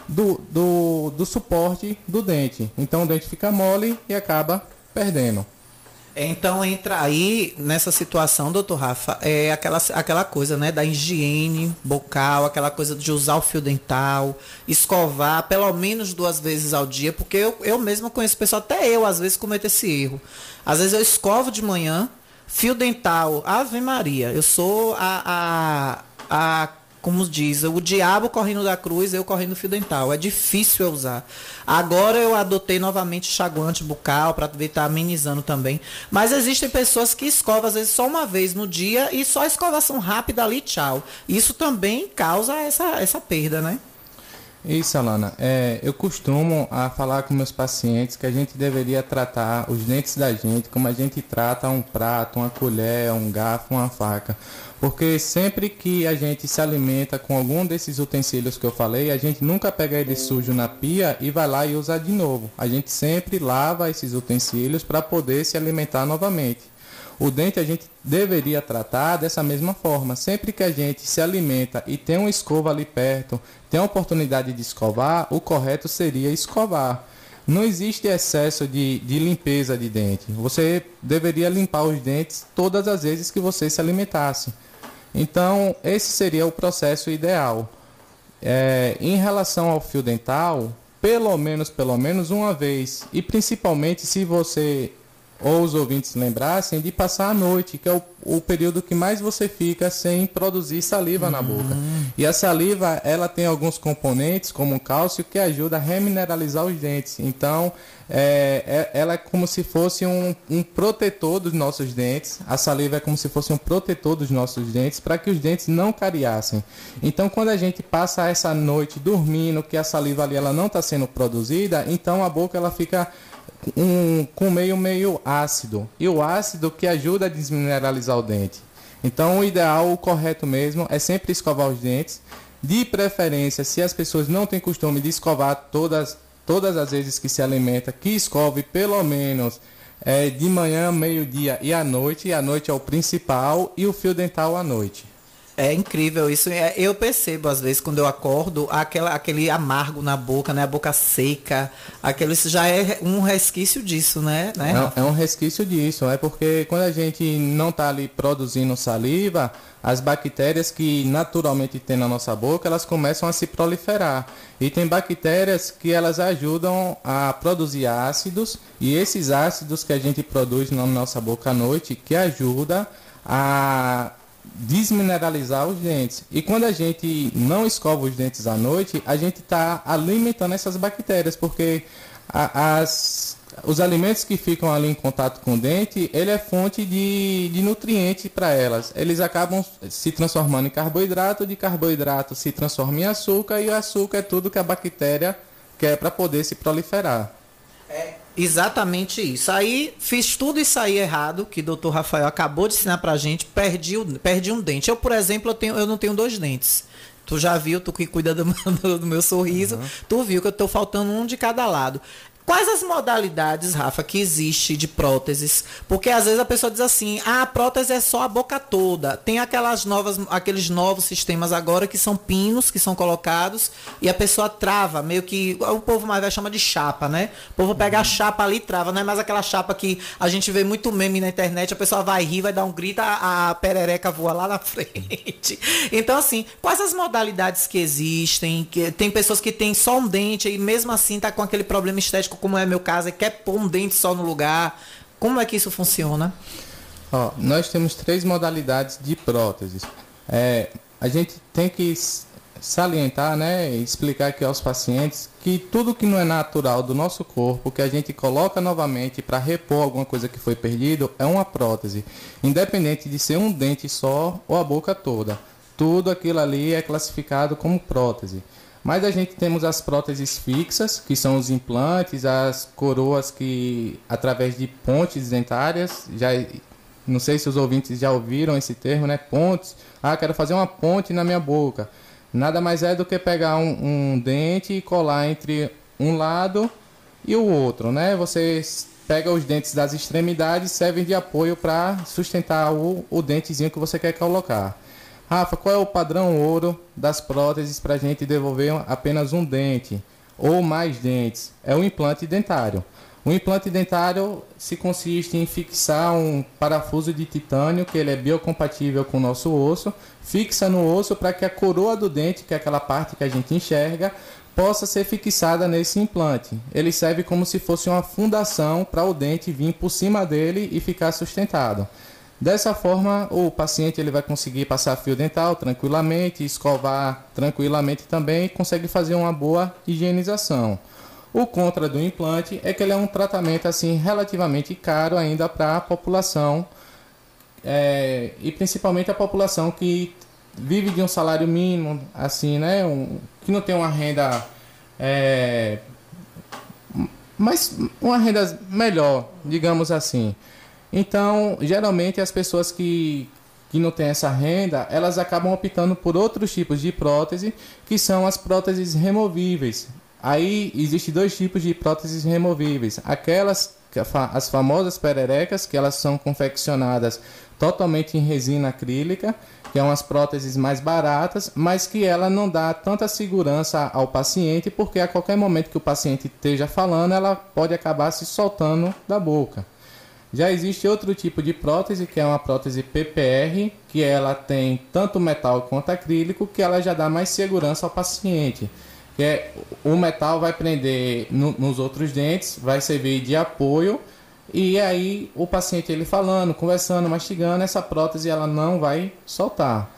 do, do, do suporte do dente. Então o dente fica mole e acaba perdendo. Então entra aí nessa situação, doutor Rafa, é aquela, aquela coisa, né, da higiene bucal, aquela coisa de usar o fio dental, escovar pelo menos duas vezes ao dia, porque eu, eu mesma conheço pessoal, até eu às vezes cometo esse erro. Às vezes eu escovo de manhã, fio dental, Ave Maria, eu sou a, a, a como diz, o diabo correndo da cruz, eu correndo fio dental. É difícil eu usar. Agora eu adotei novamente chaguante bucal para estar tá amenizando também. Mas existem pessoas que escovam às vezes só uma vez no dia e só escovação rápida ali, tchau. Isso também causa essa, essa perda, né? Isso, Alana. É, eu costumo a falar com meus pacientes que a gente deveria tratar os dentes da gente como a gente trata um prato, uma colher, um garfo, uma faca. Porque sempre que a gente se alimenta com algum desses utensílios que eu falei, a gente nunca pega ele sujo na pia e vai lá e usa de novo. A gente sempre lava esses utensílios para poder se alimentar novamente. O dente a gente deveria tratar dessa mesma forma. Sempre que a gente se alimenta e tem uma escova ali perto, tem a oportunidade de escovar, o correto seria escovar. Não existe excesso de, de limpeza de dente. Você deveria limpar os dentes todas as vezes que você se alimentasse. Então, esse seria o processo ideal. É, em relação ao fio dental, pelo menos, pelo menos uma vez, e principalmente se você ou os ouvintes lembrassem de passar a noite, que é o, o período que mais você fica sem produzir saliva uhum. na boca. E a saliva, ela tem alguns componentes, como o cálcio, que ajuda a remineralizar os dentes. Então, é, é, ela é como se fosse um, um protetor dos nossos dentes. A saliva é como se fosse um protetor dos nossos dentes para que os dentes não cariassem. Então, quando a gente passa essa noite dormindo, que a saliva ali ela não está sendo produzida, então a boca ela fica um, com meio meio ácido. E o ácido que ajuda a desmineralizar o dente. Então o ideal, o correto mesmo, é sempre escovar os dentes. De preferência, se as pessoas não têm costume de escovar todas, todas as vezes que se alimenta, que escove pelo menos é, de manhã, meio-dia e à noite. E à noite é o principal e o fio dental à noite. É incrível isso. É, eu percebo, às vezes, quando eu acordo, aquela, aquele amargo na boca, né? A boca seca. Aquilo, isso já é um resquício disso, né? né é, é um resquício disso. É porque quando a gente não está ali produzindo saliva, as bactérias que naturalmente tem na nossa boca, elas começam a se proliferar. E tem bactérias que elas ajudam a produzir ácidos, e esses ácidos que a gente produz na nossa boca à noite, que ajuda a desmineralizar os dentes. E quando a gente não escova os dentes à noite, a gente está alimentando essas bactérias, porque a, as, os alimentos que ficam ali em contato com o dente, ele é fonte de, de nutrientes para elas. Eles acabam se transformando em carboidrato, de carboidrato se transforma em açúcar, e o açúcar é tudo que a bactéria quer para poder se proliferar. É, Exatamente isso. Aí fiz tudo isso aí errado, que o doutor Rafael acabou de ensinar pra gente, perdi, o, perdi um dente. Eu, por exemplo, eu, tenho, eu não tenho dois dentes. Tu já viu, tu que cuida do meu, do meu sorriso, uhum. tu viu que eu tô faltando um de cada lado. Quais as modalidades, Rafa, que existe de próteses? Porque às vezes a pessoa diz assim: "Ah, a prótese é só a boca toda". Tem aquelas novas, aqueles novos sistemas agora que são pinos que são colocados e a pessoa trava, meio que o povo mais vai chamar de chapa, né? O povo pega uhum. a chapa ali e trava, não é mais aquela chapa que a gente vê muito meme na internet, a pessoa vai rir, vai dar um grito, a, a perereca voa lá na frente. Então assim, quais as modalidades que existem? Que tem pessoas que têm só um dente e mesmo assim tá com aquele problema estético como é meu caso, e quer pôr um dente só no lugar. Como é que isso funciona? Ó, nós temos três modalidades de próteses. É, a gente tem que salientar, né, explicar aqui aos pacientes que tudo que não é natural do nosso corpo, que a gente coloca novamente para repor alguma coisa que foi perdido, é uma prótese, independente de ser um dente só ou a boca toda. Tudo aquilo ali é classificado como prótese. Mas a gente temos as próteses fixas, que são os implantes, as coroas que através de pontes dentárias, já não sei se os ouvintes já ouviram esse termo, né? Pontes. Ah, quero fazer uma ponte na minha boca. Nada mais é do que pegar um, um dente e colar entre um lado e o outro, né? Você pega os dentes das extremidades, servem de apoio para sustentar o, o dentezinho que você quer colocar. Rafa, qual é o padrão ouro das próteses para a gente devolver apenas um dente ou mais dentes? É o implante dentário. O implante dentário se consiste em fixar um parafuso de titânio, que ele é biocompatível com o nosso osso, fixa no osso para que a coroa do dente, que é aquela parte que a gente enxerga, possa ser fixada nesse implante. Ele serve como se fosse uma fundação para o dente vir por cima dele e ficar sustentado. Dessa forma, o paciente ele vai conseguir passar fio dental tranquilamente, escovar tranquilamente também e consegue fazer uma boa higienização. O contra do implante é que ele é um tratamento assim relativamente caro ainda para a população é, e principalmente a população que vive de um salário mínimo, assim, né, um, que não tem uma renda é, mas uma renda melhor, digamos assim. Então, geralmente as pessoas que, que não têm essa renda, elas acabam optando por outros tipos de prótese, que são as próteses removíveis. Aí existem dois tipos de próteses removíveis. Aquelas, as famosas pererecas, que elas são confeccionadas totalmente em resina acrílica, que são as próteses mais baratas, mas que ela não dá tanta segurança ao paciente, porque a qualquer momento que o paciente esteja falando, ela pode acabar se soltando da boca. Já existe outro tipo de prótese, que é uma prótese PPR, que ela tem tanto metal quanto acrílico, que ela já dá mais segurança ao paciente. Que é, o metal vai prender no, nos outros dentes, vai servir de apoio, e aí o paciente ele falando, conversando, mastigando, essa prótese ela não vai soltar.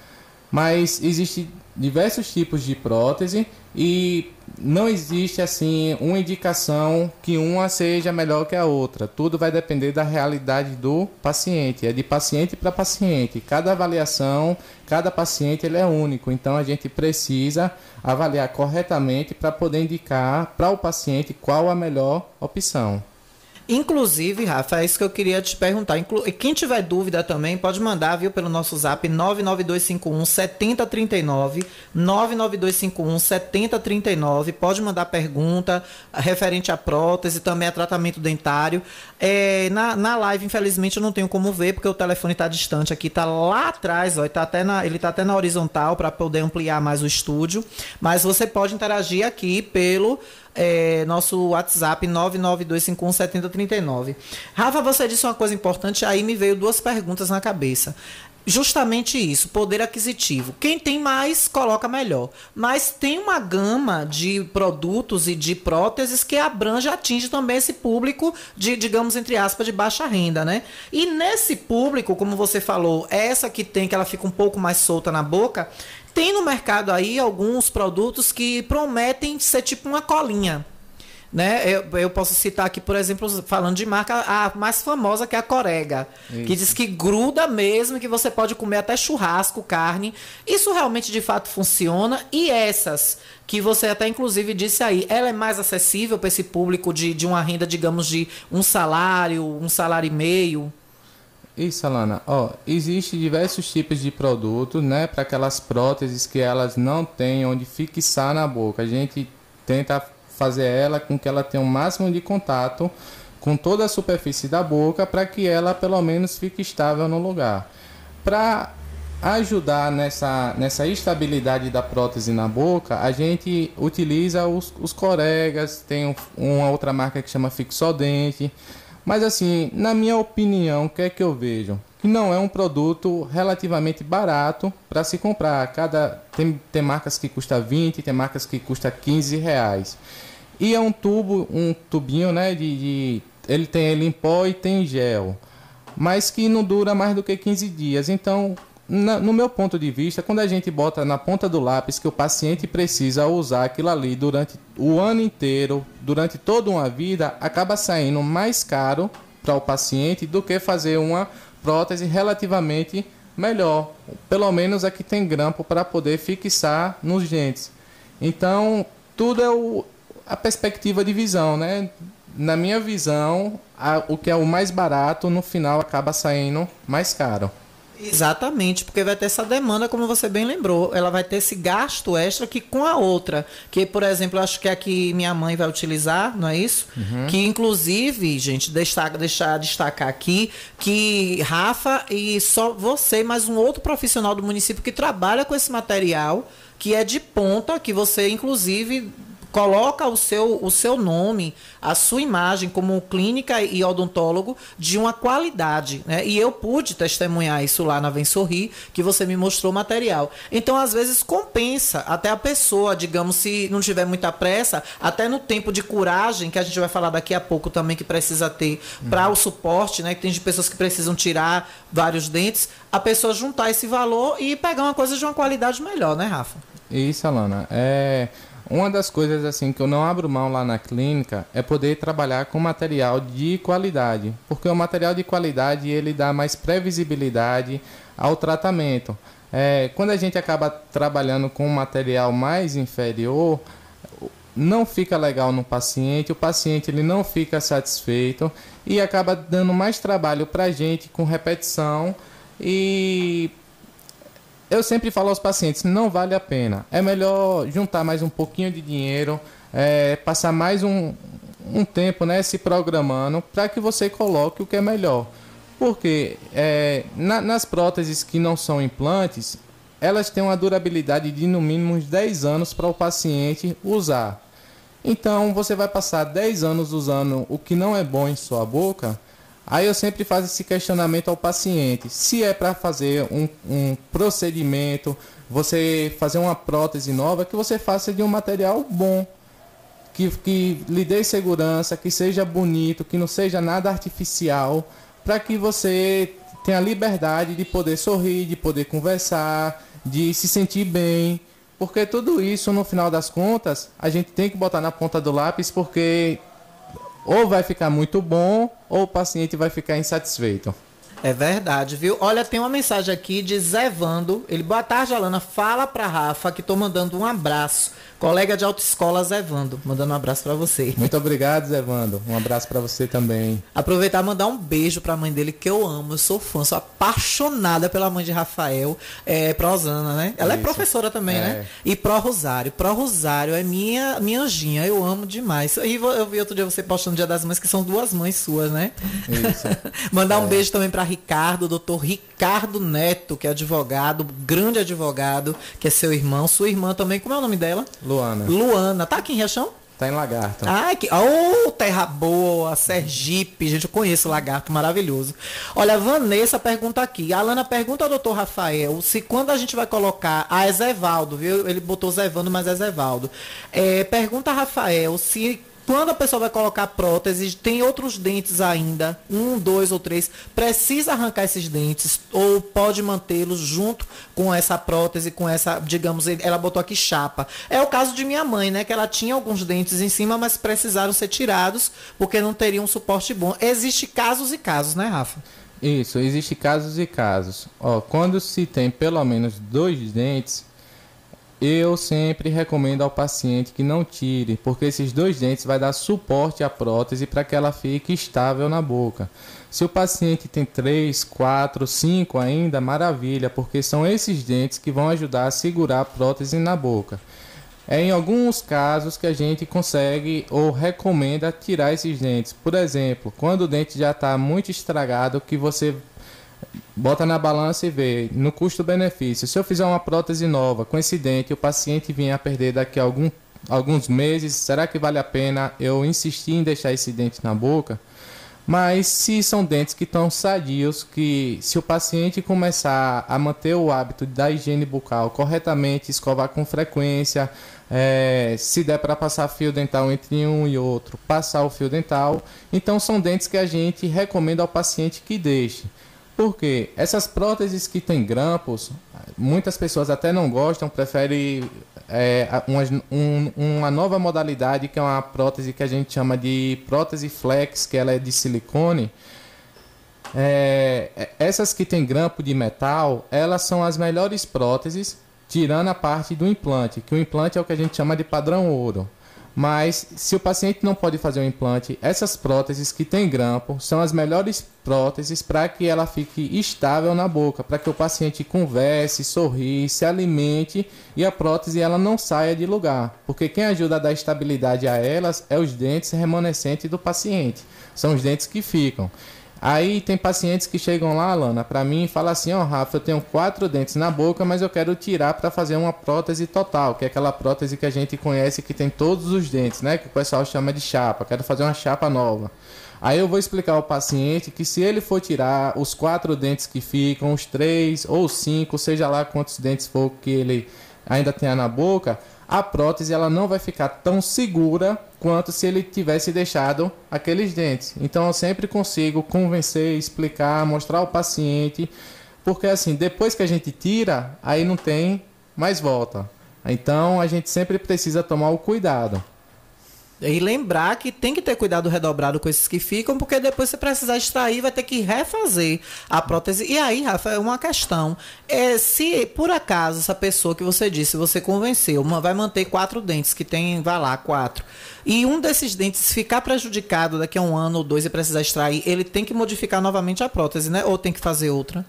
Mas existe diversos tipos de prótese e não existe assim uma indicação que uma seja melhor que a outra. Tudo vai depender da realidade do paciente, é de paciente para paciente. Cada avaliação, cada paciente ele é único, então a gente precisa avaliar corretamente para poder indicar para o paciente qual a melhor opção. Inclusive, Rafa, é isso que eu queria te perguntar. Inclu quem tiver dúvida também, pode mandar, viu, pelo nosso zap 99251 7039. 99251 7039. Pode mandar pergunta referente à prótese, também a tratamento dentário. É, na, na live, infelizmente, eu não tenho como ver, porque o telefone está distante aqui, está lá atrás, ó, tá até na, ele está até na horizontal para poder ampliar mais o estúdio. Mas você pode interagir aqui pelo é, nosso WhatsApp 992517039. Rafa, você disse uma coisa importante, aí me veio duas perguntas na cabeça. Justamente isso, poder aquisitivo. Quem tem mais, coloca melhor. Mas tem uma gama de produtos e de próteses que abrange, atinge também esse público de, digamos, entre aspas, de baixa renda, né? E nesse público, como você falou, essa que tem, que ela fica um pouco mais solta na boca, tem no mercado aí alguns produtos que prometem ser tipo uma colinha. Né? Eu, eu, posso citar aqui, por exemplo, falando de marca, a mais famosa que é a Corega, Isso. que diz que gruda mesmo, que você pode comer até churrasco, carne. Isso realmente de fato funciona. E essas, que você até inclusive disse aí, ela é mais acessível para esse público de, de uma renda, digamos, de um salário, um salário e meio? Isso, Alana. Ó, existe diversos tipos de produtos, né, para aquelas próteses que elas não têm onde fixar na boca. A gente tenta fazer ela com que ela tenha o um máximo de contato com toda a superfície da boca para que ela pelo menos fique estável no lugar. Para ajudar nessa, nessa estabilidade da prótese na boca, a gente utiliza os, os coregas, tem uma outra marca que chama Fixodente. Mas assim, na minha opinião, o que é que eu vejo? Que não é um produto relativamente barato para se comprar. Cada tem, tem marcas que custa 20, tem marcas que custa 15 reais. E é um tubo, um tubinho, né? De, de ele tem ele em pó e tem gel, mas que não dura mais do que 15 dias. Então, na, no meu ponto de vista, quando a gente bota na ponta do lápis que o paciente precisa usar aquilo ali durante o ano inteiro, durante toda uma vida, acaba saindo mais caro para o paciente do que fazer uma prótese relativamente melhor. Pelo menos a que tem grampo para poder fixar nos dentes. Então, tudo é o, a perspectiva de visão, né? Na minha visão, a, o que é o mais barato no final acaba saindo mais caro. Exatamente, porque vai ter essa demanda, como você bem lembrou, ela vai ter esse gasto extra que com a outra, que por exemplo, acho que é a que minha mãe vai utilizar, não é isso? Uhum. Que inclusive, gente, destaca, deixar destacar aqui que Rafa e só você, mais um outro profissional do município que trabalha com esse material, que é de ponta, que você inclusive coloca o seu, o seu nome, a sua imagem como clínica e odontólogo de uma qualidade. Né? E eu pude testemunhar isso lá na Vem Sorrir, que você me mostrou o material. Então, às vezes, compensa até a pessoa, digamos, se não tiver muita pressa, até no tempo de curagem, que a gente vai falar daqui a pouco também, que precisa ter uhum. para o suporte, né? Que tem de pessoas que precisam tirar vários dentes, a pessoa juntar esse valor e pegar uma coisa de uma qualidade melhor, né, Rafa? Isso, Alana. É uma das coisas assim que eu não abro mão lá na clínica é poder trabalhar com material de qualidade, porque o material de qualidade ele dá mais previsibilidade ao tratamento. É, quando a gente acaba trabalhando com um material mais inferior, não fica legal no paciente, o paciente ele não fica satisfeito e acaba dando mais trabalho para a gente com repetição e eu sempre falo aos pacientes, não vale a pena. É melhor juntar mais um pouquinho de dinheiro, é, passar mais um, um tempo né, se programando para que você coloque o que é melhor. Porque é, na, nas próteses que não são implantes, elas têm uma durabilidade de no mínimo uns 10 anos para o paciente usar. Então você vai passar 10 anos usando o que não é bom em sua boca Aí eu sempre faço esse questionamento ao paciente. Se é para fazer um, um, procedimento, você fazer uma prótese nova, que você faça de um material bom, que, que lhe dê segurança, que seja bonito, que não seja nada artificial, para que você tenha liberdade de poder sorrir, de poder conversar, de se sentir bem. Porque tudo isso, no final das contas, a gente tem que botar na ponta do lápis, porque ou vai ficar muito bom ou o paciente vai ficar insatisfeito. É verdade, viu? Olha, tem uma mensagem aqui de Zé Vando. Ele, boa tarde, Alana. Fala pra Rafa que tô mandando um abraço. Colega de autoescola Zé Vando, mandando um abraço para você. Muito obrigado, Zé Vando. Um abraço para você também. Aproveitar e mandar um beijo para a mãe dele que eu amo, eu sou fã, sou apaixonada pela mãe de Rafael, é, Rosana, né? Ela é Isso. é professora também, né? é. né? E Pro Rosário. Pro Rosário é minha minha anjinha, eu amo demais. E eu vi outro dia você postando Dia das Mães que são duas mães suas, né? Isso. mandar é. um beijo também para Ricardo, doutor Ricardo Neto, que é advogado, grande advogado, que é seu irmão, sua irmã também, como é o nome dela? Luana. Luana. Tá aqui em Riachão? Tá em Lagarto. Ai, que. Ô, oh, terra boa, Sergipe. Gente, eu conheço Lagarto, maravilhoso. Olha, Vanessa pergunta aqui. A Alana pergunta ao doutor Rafael se quando a gente vai colocar. a Ezevaldo, viu? Ele botou Zevando, mas é Zevaldo. É, pergunta a Rafael se quando a pessoa vai colocar prótese, tem outros dentes ainda, um, dois ou três, precisa arrancar esses dentes ou pode mantê-los junto com essa prótese, com essa, digamos, ela botou aqui chapa. É o caso de minha mãe, né, que ela tinha alguns dentes em cima, mas precisaram ser tirados porque não teriam um suporte bom. Existe casos e casos, né, Rafa? Isso, existe casos e casos. Ó, quando se tem pelo menos dois dentes, eu sempre recomendo ao paciente que não tire, porque esses dois dentes vai dar suporte à prótese para que ela fique estável na boca. Se o paciente tem 3, 4, 5 ainda, maravilha, porque são esses dentes que vão ajudar a segurar a prótese na boca. É em alguns casos que a gente consegue ou recomenda tirar esses dentes. Por exemplo, quando o dente já está muito estragado, que você bota na balança e vê no custo-benefício. Se eu fizer uma prótese nova com esse dente, o paciente vier a perder daqui a algum, alguns meses, será que vale a pena eu insistir em deixar esse dente na boca? Mas se são dentes que estão sadios, que se o paciente começar a manter o hábito da higiene bucal corretamente, escovar com frequência, é, se der para passar fio dental entre um e outro, passar o fio dental, então são dentes que a gente recomenda ao paciente que deixe. Porque essas próteses que têm grampos, muitas pessoas até não gostam, preferem é, uma, um, uma nova modalidade que é uma prótese que a gente chama de prótese flex, que ela é de silicone. É, essas que têm grampo de metal, elas são as melhores próteses, tirando a parte do implante, que o implante é o que a gente chama de padrão ouro. Mas se o paciente não pode fazer o implante, essas próteses que têm grampo são as melhores próteses para que ela fique estável na boca, para que o paciente converse, sorri, se alimente e a prótese ela não saia de lugar, porque quem ajuda a dar estabilidade a elas é os dentes remanescentes do paciente, são os dentes que ficam. Aí tem pacientes que chegam lá, Lana, para mim e falam assim: Ó, oh, Rafa, eu tenho quatro dentes na boca, mas eu quero tirar para fazer uma prótese total, que é aquela prótese que a gente conhece que tem todos os dentes, né? Que o pessoal chama de chapa. Quero fazer uma chapa nova. Aí eu vou explicar ao paciente que se ele for tirar os quatro dentes que ficam, os três ou cinco, seja lá quantos dentes for que ele ainda tenha na boca, a prótese ela não vai ficar tão segura quanto se ele tivesse deixado aqueles dentes. Então eu sempre consigo convencer, explicar, mostrar ao paciente, porque assim, depois que a gente tira, aí não tem mais volta. Então a gente sempre precisa tomar o cuidado. E lembrar que tem que ter cuidado redobrado com esses que ficam, porque depois você precisar extrair, vai ter que refazer a prótese. E aí, Rafa, é uma questão. É, se por acaso essa pessoa que você disse, você convenceu, uma, vai manter quatro dentes, que tem, vai lá, quatro, e um desses dentes ficar prejudicado daqui a um ano ou dois e precisar extrair, ele tem que modificar novamente a prótese, né? Ou tem que fazer outra?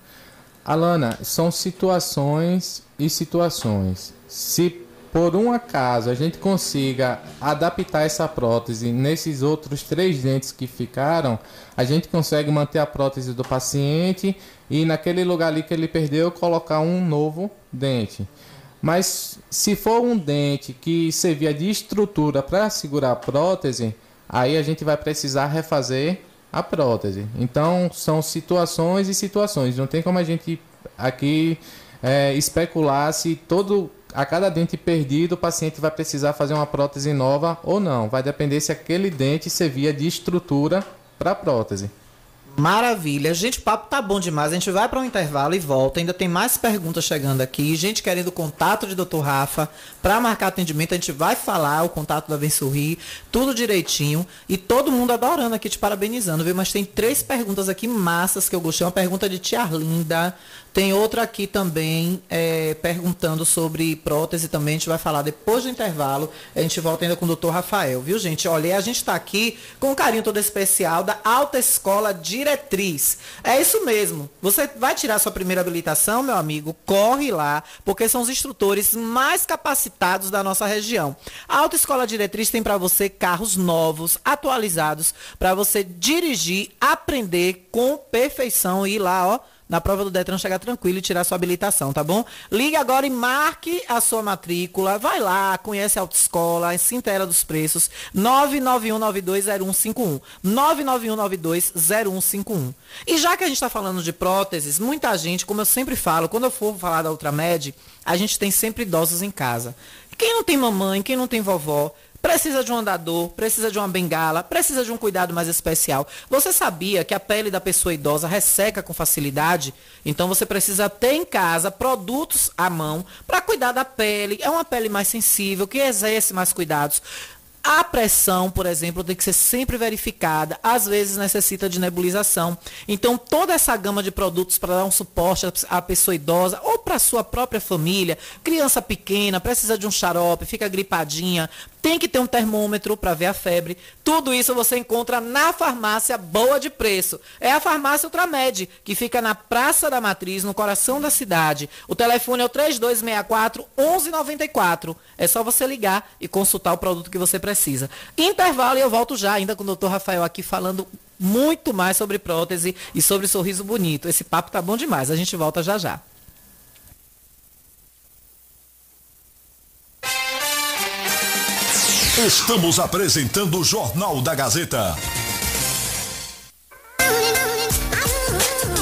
Alana, são situações e situações. Se por um acaso a gente consiga adaptar essa prótese nesses outros três dentes que ficaram, a gente consegue manter a prótese do paciente e naquele lugar ali que ele perdeu colocar um novo dente. Mas se for um dente que servia de estrutura para segurar a prótese, aí a gente vai precisar refazer a prótese. Então são situações e situações. Não tem como a gente aqui é, especular se todo a cada dente perdido, o paciente vai precisar fazer uma prótese nova ou não. Vai depender se aquele dente servia de estrutura para a prótese. Maravilha. Gente, o papo tá bom demais. A gente vai para um intervalo e volta. Ainda tem mais perguntas chegando aqui. Gente querendo contato de Dr. Rafa para marcar atendimento. A gente vai falar o contato da Vem Sorrir, tudo direitinho. E todo mundo adorando aqui, te parabenizando, viu? Mas tem três perguntas aqui massas que eu gostei. Uma pergunta de Tia Linda. Tem outra aqui também é, perguntando sobre prótese também. A gente vai falar depois do intervalo. A gente volta ainda com o Dr. Rafael, viu, gente? Olha, a gente está aqui com um carinho todo especial da Alta Escola Diretriz. É isso mesmo. Você vai tirar sua primeira habilitação, meu amigo? Corre lá, porque são os instrutores mais capacitados da nossa região. A Alta Escola Diretriz tem para você carros novos, atualizados, para você dirigir, aprender com perfeição e ir lá, ó na prova do Detran chegar tranquilo e tirar sua habilitação, tá bom? Ligue agora e marque a sua matrícula. Vai lá, conhece a autoescola, se inteira dos preços. 991920151. 991920151. E já que a gente está falando de próteses, muita gente, como eu sempre falo, quando eu for falar da Ultramed, a gente tem sempre idosos em casa. Quem não tem mamãe, quem não tem vovó, precisa de um andador, precisa de uma bengala, precisa de um cuidado mais especial. Você sabia que a pele da pessoa idosa resseca com facilidade? Então você precisa ter em casa produtos à mão para cuidar da pele. É uma pele mais sensível, que exerce mais cuidados. A pressão, por exemplo, tem que ser sempre verificada. Às vezes necessita de nebulização. Então, toda essa gama de produtos para dar um suporte à pessoa idosa ou para a sua própria família, criança pequena, precisa de um xarope, fica gripadinha, tem que ter um termômetro para ver a febre. Tudo isso você encontra na farmácia boa de preço. É a farmácia Ultramed, que fica na Praça da Matriz, no coração da cidade. O telefone é o 3264 1194. É só você ligar e consultar o produto que você precisa. Intervalo e eu volto já ainda com o Dr. Rafael aqui falando muito mais sobre prótese e sobre sorriso bonito. Esse papo tá bom demais. A gente volta já já. Estamos apresentando o Jornal da Gazeta.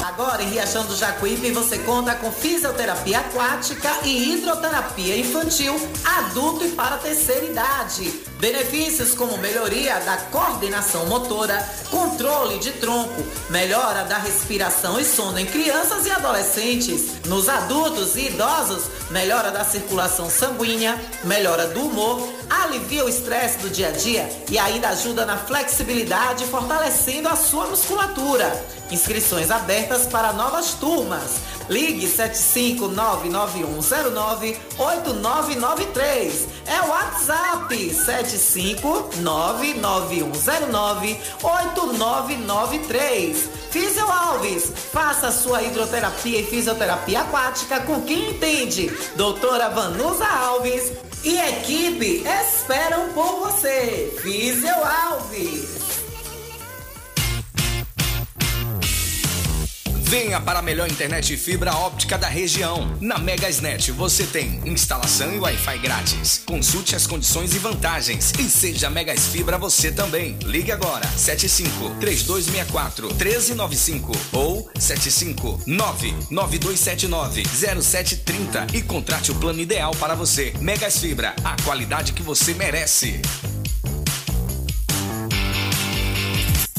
Agora em Riachão do Jacuípe você conta com fisioterapia aquática e hidroterapia infantil, adulto e para terceira idade. Benefícios como melhoria da coordenação motora, controle de tronco, melhora da respiração e sono em crianças e adolescentes. Nos adultos e idosos, melhora da circulação sanguínea, melhora do humor, alivia o estresse do dia a dia e ainda ajuda na flexibilidade, fortalecendo a sua musculatura. Inscrições abertas para novas turmas. Ligue 75991098993. É o WhatsApp Zap 75991098993. Físio Alves, faça sua hidroterapia e fisioterapia aquática com quem entende. Doutora Vanusa Alves e equipe esperam por você. Físio Alves. Venha para a melhor internet fibra óptica da região. Na Megasnet você tem instalação e Wi-Fi grátis. Consulte as condições e vantagens e seja Megas Fibra você também. Ligue agora 75 3264 1395 ou 75 99279 0730 e contrate o plano ideal para você. Megas Fibra, a qualidade que você merece.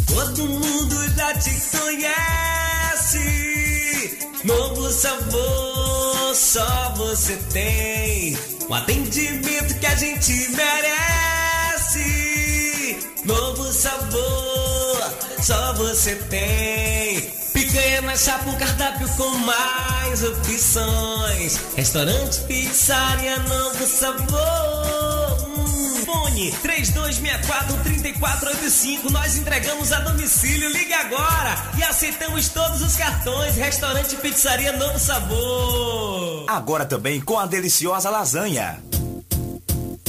Todo mundo já te conhece. Novo sabor, só você tem. O atendimento que a gente merece. Novo sabor, só você tem. Picanha na chapa, um cardápio com mais opções. Restaurante, pizzaria, novo sabor. Hum, Fone 3264-3485. Nós entregamos a domicílio. Ligue agora e aceitamos todos os cartões. Restaurante Pizzaria Novo Sabor. Agora também com a deliciosa lasanha.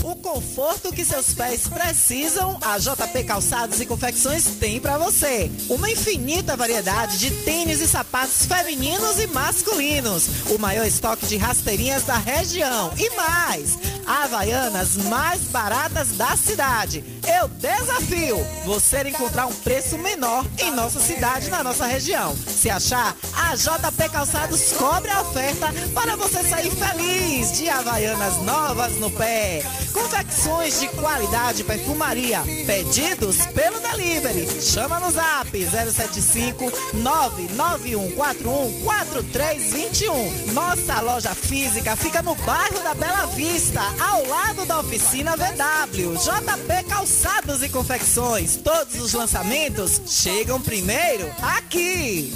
O conforto que seus pés precisam, a JP Calçados e Confecções tem para você. Uma infinita variedade de tênis e sapatos femininos e masculinos. O maior estoque de rasteirinhas da região. E mais, Havaianas mais baratas da cidade. Eu desafio você encontrar um preço menor em nossa cidade, na nossa região. Se achar, a JP Calçados cobre a oferta para você sair feliz de Havaianas novas no pé. Confecções de qualidade perfumaria. Pedidos pelo delivery. Chama no zap 075 99141 4321. Nossa loja física fica no bairro da Bela Vista, ao lado da oficina VW. JP Calçados e Confecções. Todos os lançamentos chegam primeiro aqui.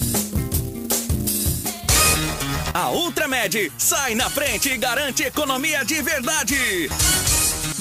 A Ultramed sai na frente e garante economia de verdade.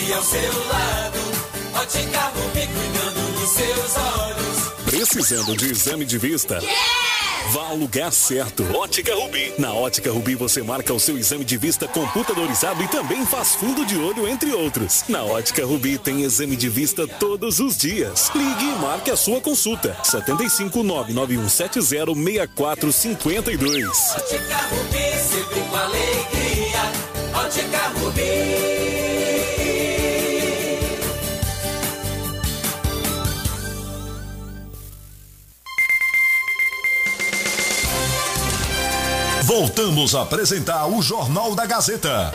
sempre ao seu lado. Ótica Rubi, cuidando dos seus olhos. Precisando de exame de vista? Vá ao lugar certo. Ótica Rubi. Na Ótica Rubi você marca o seu exame de vista computadorizado e também faz fundo de olho, entre outros. Na Ótica Rubi tem exame de vista todos os dias. Ligue e marque a sua consulta. 75 99170 6452. Ótica Rubi, sempre com alegria. Ótica Voltamos a apresentar o Jornal da Gazeta.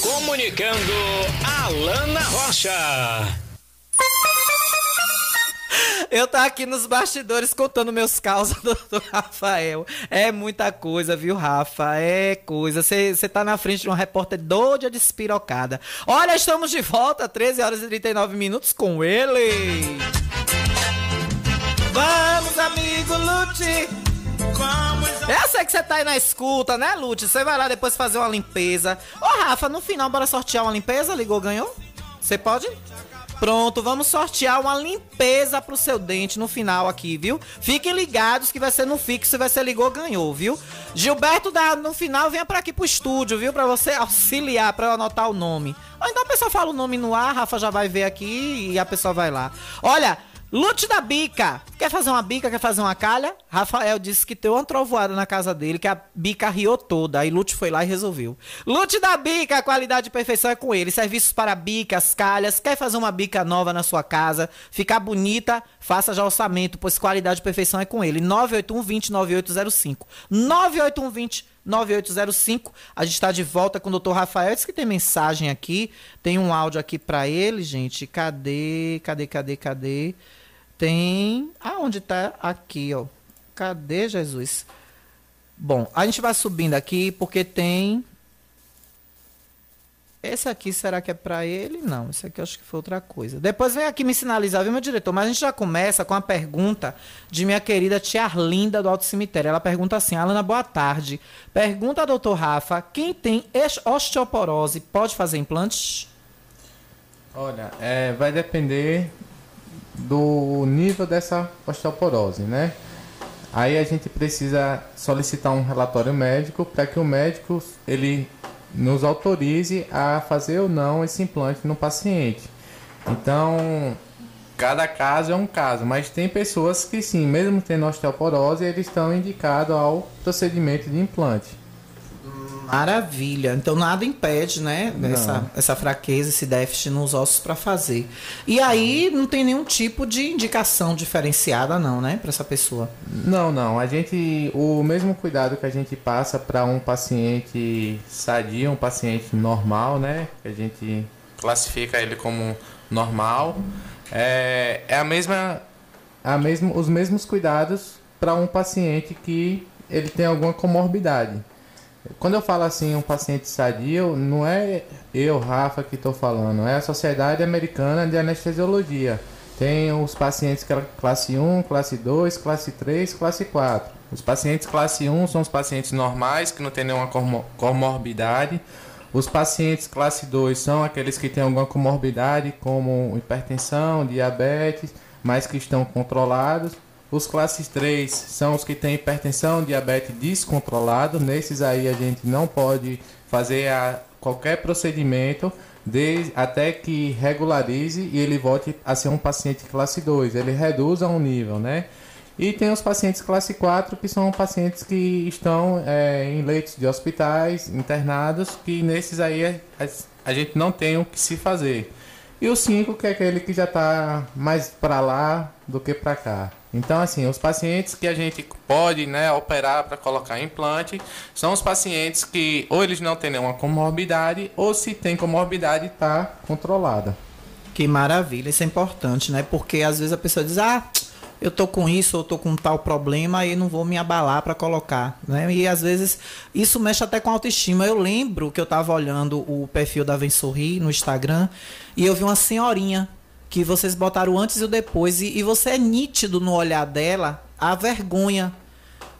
Comunicando Alana Rocha. Eu tá aqui nos bastidores contando meus causos do, do Rafael. É muita coisa, viu, Rafa? É coisa. Você tá na frente de uma repórter doida de espirocada. Olha, estamos de volta, 13 horas e 39 minutos com ele. Vamos, amigo Lute! Eu sei que você tá aí na escuta, né, Lute? Você vai lá depois fazer uma limpeza. Ô, Rafa, no final, bora sortear uma limpeza? Ligou, ganhou? Você pode? Pronto, vamos sortear uma limpeza pro seu dente no final aqui, viu? Fiquem ligados que vai ser no fixo, vai ser ligou, ganhou, viu? Gilberto, dá, no final, venha pra aqui pro estúdio, viu? Pra você auxiliar, pra eu anotar o nome. Ou então a pessoa fala o nome no ar, Rafa já vai ver aqui e a pessoa vai lá. Olha, Lute da bica. Quer fazer uma bica, quer fazer uma calha? Rafael disse que deu uma trovoada na casa dele, que a bica riou toda. Aí Lute foi lá e resolveu. Lute da bica, a qualidade e perfeição é com ele. Serviços para bicas, calhas. Quer fazer uma bica nova na sua casa? Ficar bonita? Faça já orçamento, pois qualidade e perfeição é com ele. 981 20 9805. 981 20 9805. A gente está de volta com o doutor Rafael. Diz que tem mensagem aqui. Tem um áudio aqui para ele, gente. Cadê? Cadê? Cadê? Cadê? Tem. Aonde tá? Aqui, ó. Cadê, Jesus? Bom, a gente vai subindo aqui porque tem esse aqui, será que é para ele? Não, esse aqui eu acho que foi outra coisa. Depois vem aqui me sinalizar, viu, meu diretor? Mas a gente já começa com a pergunta de minha querida tia Arlinda do Alto Cemitério. Ela pergunta assim, Alana, boa tarde. Pergunta doutor Rafa, quem tem osteoporose pode fazer implantes? Olha, é, vai depender do nível dessa osteoporose, né? Aí a gente precisa solicitar um relatório médico para que o médico ele nos autorize a fazer ou não esse implante no paciente. Então, cada caso é um caso, mas tem pessoas que sim, mesmo tendo osteoporose, eles estão indicados ao procedimento de implante. Maravilha. Então nada impede, né, essa, essa fraqueza, esse déficit nos ossos para fazer. E aí não tem nenhum tipo de indicação diferenciada não, né, para essa pessoa. Não, não. A gente o mesmo cuidado que a gente passa para um paciente sadio, um paciente normal, né, que a gente classifica ele como normal, é, é a mesma a mesmo, os mesmos cuidados para um paciente que ele tem alguma comorbidade. Quando eu falo assim, um paciente sadio, não é eu, Rafa, que estou falando, é a Sociedade Americana de Anestesiologia. Tem os pacientes classe 1, classe 2, classe 3, classe 4. Os pacientes classe 1 são os pacientes normais, que não têm nenhuma comorbidade. Os pacientes classe 2 são aqueles que têm alguma comorbidade, como hipertensão, diabetes, mas que estão controlados. Os classes 3 são os que têm hipertensão, diabetes descontrolado. Nesses aí a gente não pode fazer a, qualquer procedimento de, até que regularize e ele volte a ser um paciente classe 2. Ele reduza um nível, né? E tem os pacientes classe 4, que são pacientes que estão é, em leitos de hospitais, internados, que nesses aí a, a gente não tem o que se fazer. E o 5, que é aquele que já está mais para lá do que para cá. Então, assim, os pacientes que a gente pode né, operar para colocar implante são os pacientes que ou eles não têm nenhuma comorbidade ou se tem comorbidade está controlada. Que maravilha, isso é importante, né? Porque às vezes a pessoa diz, ah, eu tô com isso, eu tô com tal problema e não vou me abalar para colocar, né? E às vezes isso mexe até com a autoestima. Eu lembro que eu tava olhando o perfil da Vem Sorrir no Instagram e eu vi uma senhorinha que vocês botaram antes e o depois, e, e você é nítido no olhar dela a vergonha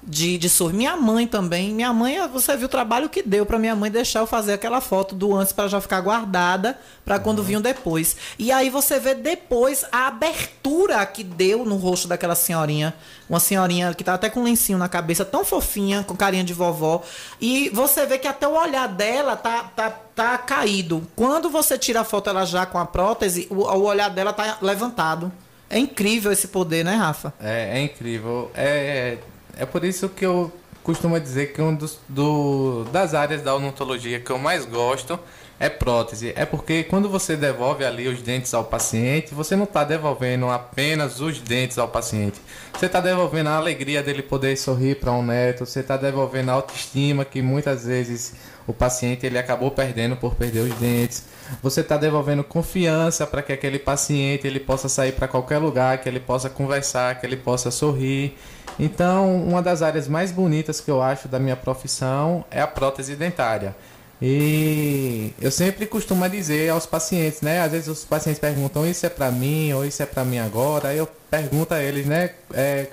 de, de sorrir. Minha mãe também. Minha mãe, você viu o trabalho que deu para minha mãe deixar eu fazer aquela foto do antes para já ficar guardada para quando uhum. vinha depois. E aí você vê depois a abertura que deu no rosto daquela senhorinha. Uma senhorinha que tá até com um lencinho na cabeça, tão fofinha, com carinha de vovó. E você vê que até o olhar dela tá, tá, tá caído. Quando você tira a foto ela já com a prótese, o, o olhar dela tá levantado. É incrível esse poder, né, Rafa? É, é incrível. É, é é por isso que eu costumo dizer que um dos do, das áreas da odontologia que eu mais gosto é prótese. É porque quando você devolve ali os dentes ao paciente, você não está devolvendo apenas os dentes ao paciente. Você está devolvendo a alegria dele poder sorrir para um neto. Você está devolvendo a autoestima que muitas vezes o paciente ele acabou perdendo por perder os dentes. Você está devolvendo confiança para que aquele paciente ele possa sair para qualquer lugar, que ele possa conversar, que ele possa sorrir. Então, uma das áreas mais bonitas que eu acho da minha profissão é a prótese dentária. E eu sempre costumo dizer aos pacientes, né? Às vezes os pacientes perguntam, isso é para mim ou isso é para mim agora. Aí eu pergunto a eles, né? É,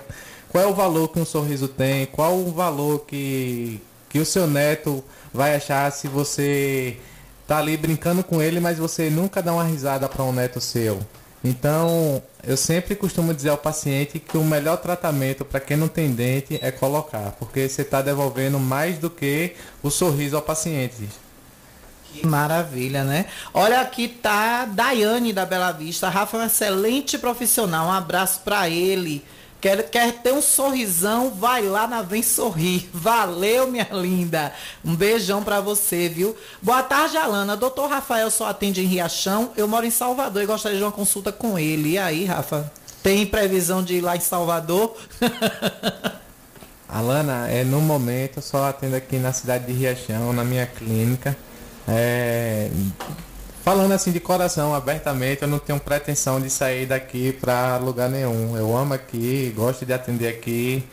qual é o valor que um sorriso tem? Qual o valor que, que o seu neto vai achar se você tá ali brincando com ele, mas você nunca dá uma risada para um neto seu? Então, eu sempre costumo dizer ao paciente que o melhor tratamento para quem não tem dente é colocar, porque você está devolvendo mais do que o sorriso ao paciente. Que maravilha, né? Olha aqui tá Daiane da Bela Vista. Rafa é um excelente profissional. Um abraço para ele. Quer, quer ter um sorrisão? Vai lá na Vem Sorrir. Valeu, minha linda. Um beijão para você, viu? Boa tarde, Alana. Doutor Rafael só atende em Riachão. Eu moro em Salvador e gostaria de uma consulta com ele. E aí, Rafa? Tem previsão de ir lá em Salvador? Alana, é, no momento eu só atendo aqui na cidade de Riachão, na minha clínica. É, falando assim de coração, abertamente, eu não tenho pretensão de sair daqui para lugar nenhum. Eu amo aqui, gosto de atender aqui.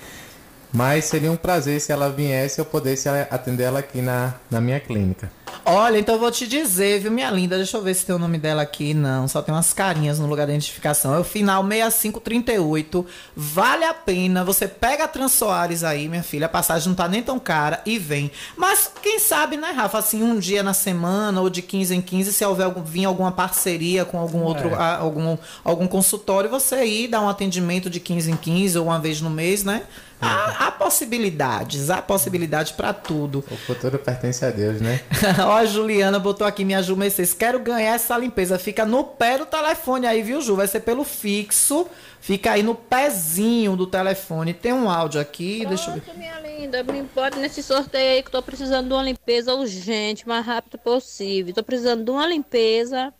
Mas seria um prazer se ela viesse eu pudesse atender ela aqui na, na minha clínica. Olha, então eu vou te dizer, viu, minha linda? Deixa eu ver se tem o nome dela aqui. Não, só tem umas carinhas no lugar da identificação. É o final 6538. Vale a pena. Você pega a Transoares aí, minha filha. A passagem não tá nem tão cara e vem. Mas quem sabe, né, Rafa? Assim, um dia na semana ou de 15 em 15, se houver algum, vir alguma parceria com algum outro, é. a, algum, algum consultório, você ir dar um atendimento de 15 em 15 ou uma vez no mês, né? Há, há possibilidades, há possibilidades para tudo. O futuro pertence a Deus, né? Ó, a Juliana botou aqui, minha Ju Mercedes, quero ganhar essa limpeza. Fica no pé do telefone aí, viu, Ju? Vai ser pelo fixo. Fica aí no pezinho do telefone. Tem um áudio aqui, Pronto, deixa eu ver. minha linda, me pode nesse sorteio aí que eu tô precisando de uma limpeza urgente, mais rápido possível. Tô precisando de uma limpeza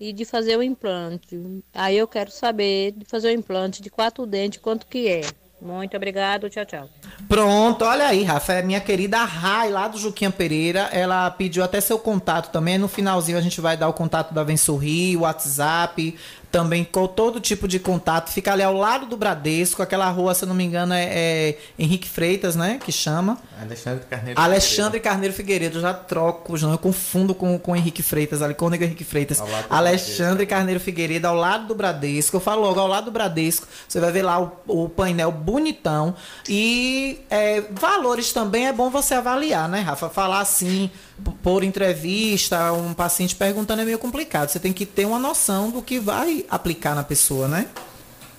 e de fazer o implante. Aí eu quero saber de fazer o implante de quatro dentes, quanto que é. Muito obrigado, tchau, tchau. Pronto, olha aí, Rafa, é minha querida Rai, lá do Juquinha Pereira, ela pediu até seu contato também, no finalzinho a gente vai dar o contato da Vem Sorrir, o WhatsApp, também com todo tipo de contato. Fica ali ao lado do Bradesco, aquela rua, se eu não me engano, é, é Henrique Freitas, né? Que chama. Alexandre Carneiro Alexandre Figueiredo. Carneiro Figueiredo. Já troco, não, eu confundo com, com Henrique Freitas, ali, com o Henrique Freitas. Alexandre Carneiro Figueiredo, ao lado do Bradesco. Eu falo logo, ao lado do Bradesco, você vai ver lá o, o painel bonitão. E é, valores também é bom você avaliar, né, Rafa? Falar assim por entrevista, um paciente perguntando é meio complicado. Você tem que ter uma noção do que vai aplicar na pessoa, né?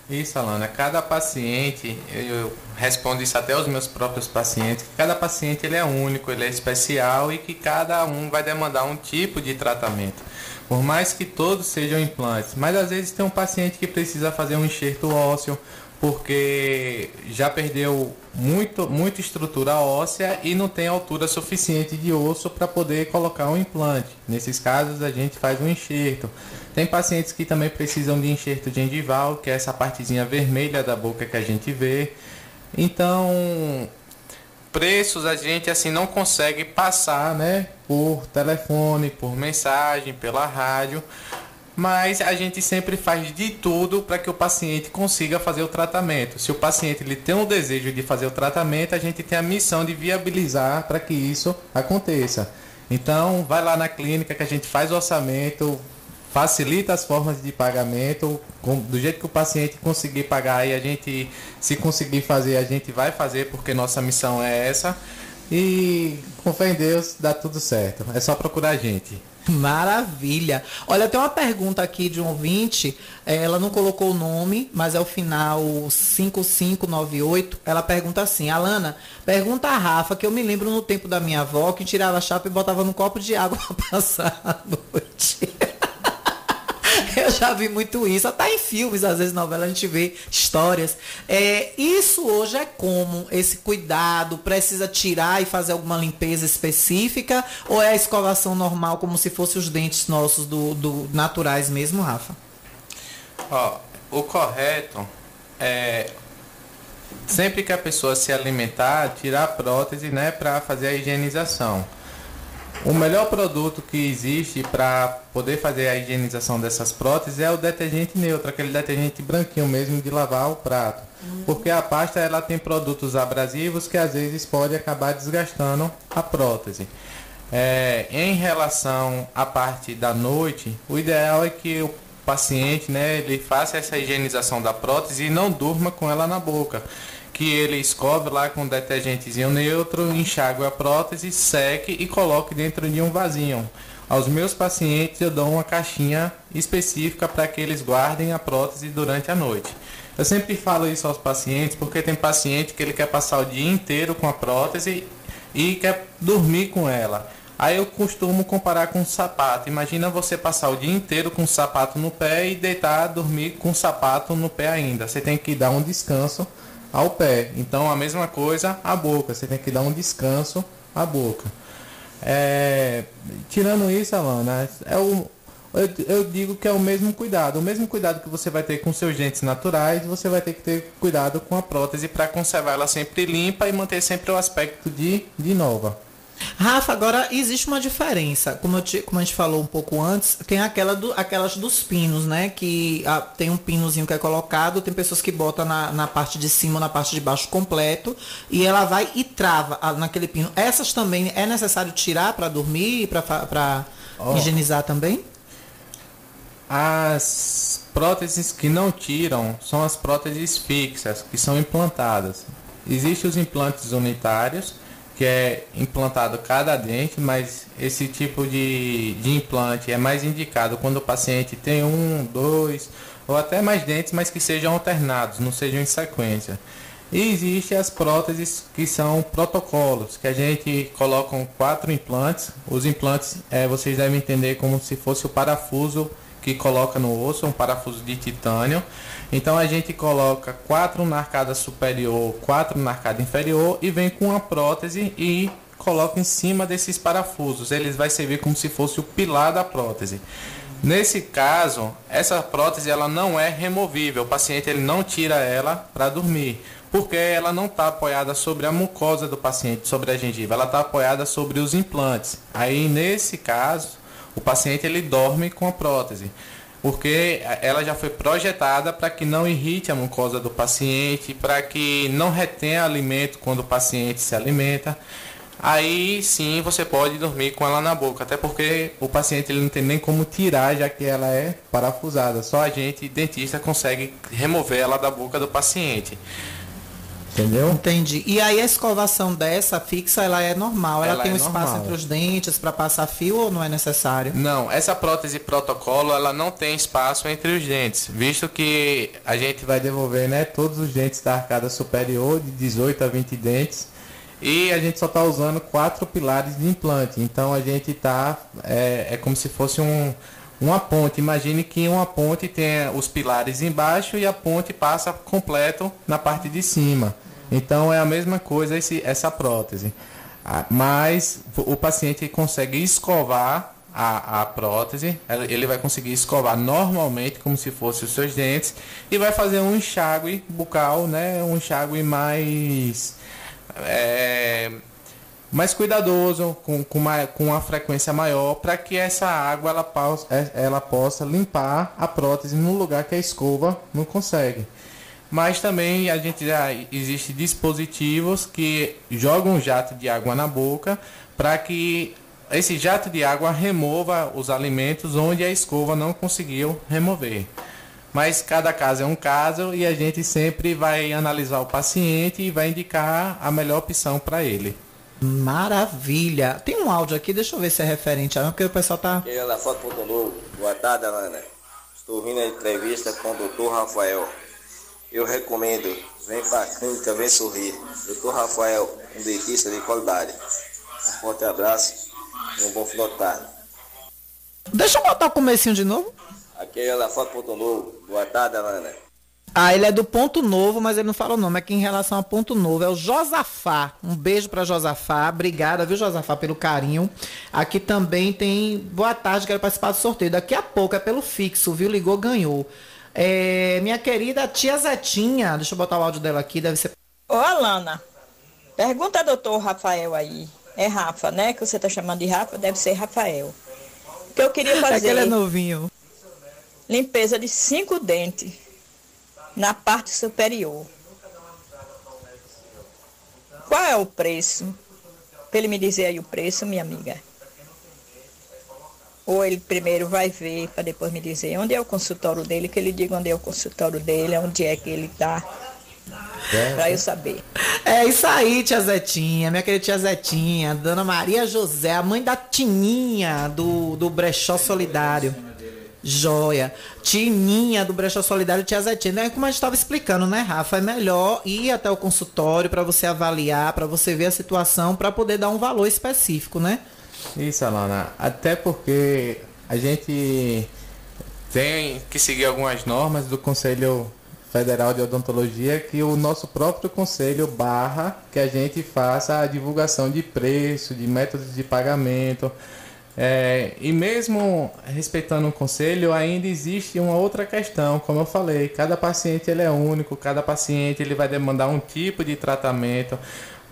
Isso, Alana. Cada paciente, eu respondo isso até aos meus próprios pacientes, cada paciente ele é único, ele é especial e que cada um vai demandar um tipo de tratamento. Por mais que todos sejam implantes, mas às vezes tem um paciente que precisa fazer um enxerto ósseo, porque já perdeu muito, muita estrutura óssea e não tem altura suficiente de osso para poder colocar um implante. Nesses casos a gente faz um enxerto. Tem pacientes que também precisam de enxerto gengival, que é essa partezinha vermelha da boca que a gente vê. Então, preços a gente assim não consegue passar, né, por telefone, por mensagem, pela rádio, mas a gente sempre faz de tudo para que o paciente consiga fazer o tratamento. Se o paciente ele tem o desejo de fazer o tratamento, a gente tem a missão de viabilizar para que isso aconteça. Então, vai lá na clínica que a gente faz o orçamento, facilita as formas de pagamento, do jeito que o paciente conseguir pagar e a gente, se conseguir fazer, a gente vai fazer porque nossa missão é essa. E com fé em Deus dá tudo certo. É só procurar a gente. Maravilha. Olha, tem uma pergunta aqui de um ouvinte. É, ela não colocou o nome, mas é o final 5598. Ela pergunta assim: Alana, pergunta a Rafa que eu me lembro no tempo da minha avó que tirava a chapa e botava num copo de água para passar a noite. Eu já vi muito isso, até em filmes, às vezes novela a gente vê histórias. É, isso hoje é como esse cuidado, precisa tirar e fazer alguma limpeza específica ou é a escovação normal, como se fossem os dentes nossos do, do naturais mesmo, Rafa? Ó, o correto é sempre que a pessoa se alimentar, tirar a prótese, né, para fazer a higienização. O melhor produto que existe para poder fazer a higienização dessas próteses é o detergente neutro, aquele detergente branquinho mesmo de lavar o prato. Uhum. Porque a pasta ela tem produtos abrasivos que às vezes pode acabar desgastando a prótese. É, em relação à parte da noite, o ideal é que o paciente né, ele faça essa higienização da prótese e não durma com ela na boca que ele escove lá com detergentezinho neutro, enxague a prótese, seque e coloque dentro de um vasinho. Aos meus pacientes eu dou uma caixinha específica para que eles guardem a prótese durante a noite. Eu sempre falo isso aos pacientes porque tem paciente que ele quer passar o dia inteiro com a prótese e quer dormir com ela. Aí eu costumo comparar com um sapato. Imagina você passar o dia inteiro com o sapato no pé e deitar, dormir com o sapato no pé ainda. Você tem que dar um descanso ao pé. Então a mesma coisa a boca, você tem que dar um descanso à boca. É, tirando isso, Alana, é o, eu, eu, digo que é o mesmo cuidado. O mesmo cuidado que você vai ter com seus dentes naturais, você vai ter que ter cuidado com a prótese para conservar ela sempre limpa e manter sempre o aspecto de, de nova. Rafa, agora existe uma diferença. Como, eu te, como a gente falou um pouco antes, tem aquela do, aquelas dos pinos, né? Que ah, tem um pinozinho que é colocado, tem pessoas que botam na, na parte de cima, na parte de baixo completo, e ela vai e trava ah, naquele pino. Essas também é necessário tirar para dormir, para oh. higienizar também? As próteses que não tiram são as próteses fixas, que são implantadas. Existem os implantes unitários, que é implantado cada dente, mas esse tipo de, de implante é mais indicado quando o paciente tem um, dois ou até mais dentes, mas que sejam alternados, não sejam em sequência. E existem as próteses que são protocolos, que a gente coloca quatro implantes. Os implantes é, vocês devem entender como se fosse o parafuso que coloca no osso, um parafuso de titânio. Então a gente coloca quatro na arcada superior, quatro na arcada inferior e vem com a prótese e coloca em cima desses parafusos. Eles vai servir como se fosse o pilar da prótese. Nesse caso, essa prótese ela não é removível. O paciente ele não tira ela para dormir, porque ela não está apoiada sobre a mucosa do paciente, sobre a gengiva. Ela está apoiada sobre os implantes. Aí nesse caso, o paciente ele dorme com a prótese porque ela já foi projetada para que não irrite a mucosa do paciente, para que não retenha alimento quando o paciente se alimenta. Aí sim você pode dormir com ela na boca, até porque o paciente ele não tem nem como tirar, já que ela é parafusada. Só a gente, dentista, consegue remover ela da boca do paciente. Entendeu? Entendi. E aí a escovação dessa fixa, ela é normal? Ela, ela tem é um normal. espaço entre os dentes para passar fio ou não é necessário? Não, essa prótese protocolo, ela não tem espaço entre os dentes, visto que a gente vai devolver, né, todos os dentes da arcada superior de 18 a 20 dentes e a gente só está usando quatro pilares de implante. Então a gente está é, é como se fosse um uma ponte. Imagine que uma ponte tem os pilares embaixo e a ponte passa completo na parte de cima. Então é a mesma coisa esse, essa prótese. Ah, mas o paciente consegue escovar a, a prótese, ele vai conseguir escovar normalmente como se fossem os seus dentes e vai fazer um enxágue bucal, né? Um enxágue mais é, mais cuidadoso, com, com, uma, com uma frequência maior, para que essa água ela, é, ela possa limpar a prótese no lugar que a escova não consegue. Mas também a gente já existe dispositivos que jogam um jato de água na boca para que esse jato de água remova os alimentos onde a escova não conseguiu remover. Mas cada caso é um caso e a gente sempre vai analisar o paciente e vai indicar a melhor opção para ele. Maravilha. Tem um áudio aqui, deixa eu ver se é referente a porque o pessoal tá. Da Foto. Boa tarde, Ana. Estou vindo a entrevista com o doutor Rafael. Eu recomendo, vem pra clínica, vem sorrir. Doutor Rafael, um dentista de qualidade. Um forte abraço e um bom final de tarde. Deixa eu botar o comecinho de novo. Aqui é da Foto Ponto Novo. Boa tarde, Ana. Ah, ele é do Ponto Novo, mas ele não fala o nome. Aqui em relação a Ponto Novo é o Josafá. Um beijo para Josafá. Obrigada, viu, Josafá, pelo carinho. Aqui também tem. Boa tarde, quero participar do sorteio. Daqui a pouco é pelo fixo, viu? Ligou, ganhou. É, minha querida tia Zetinha, deixa eu botar o áudio dela aqui, deve ser. Ô, Alana, pergunta ao doutor Rafael aí. É Rafa, né? Que você tá chamando de Rafa, deve ser Rafael. O que eu queria fazer. É que ele é novinho. Limpeza de cinco dentes na parte superior. Qual é o preço? Para ele me dizer aí o preço, minha amiga. Ou ele primeiro vai ver para depois me dizer onde é o consultório dele, que ele diga onde é o consultório dele, onde é que ele está. É, para eu saber. É isso aí, tia Zetinha, minha querida tia Zetinha, Dona Maria José, a mãe da Tininha do, do Brechó Solidário. Joia. Tininha do Brecha Solidário, tia Zetinha. É como a gente estava explicando, né, Rafa? É melhor ir até o consultório para você avaliar, para você ver a situação, para poder dar um valor específico, né? Isso, Alana. Até porque a gente tem que seguir algumas normas do Conselho Federal de Odontologia que o nosso próprio conselho barra que a gente faça a divulgação de preço, de métodos de pagamento É, e mesmo respeitando o conselho, ainda existe uma outra questão, como eu falei, cada paciente ele é único, cada paciente ele vai demandar um tipo de tratamento.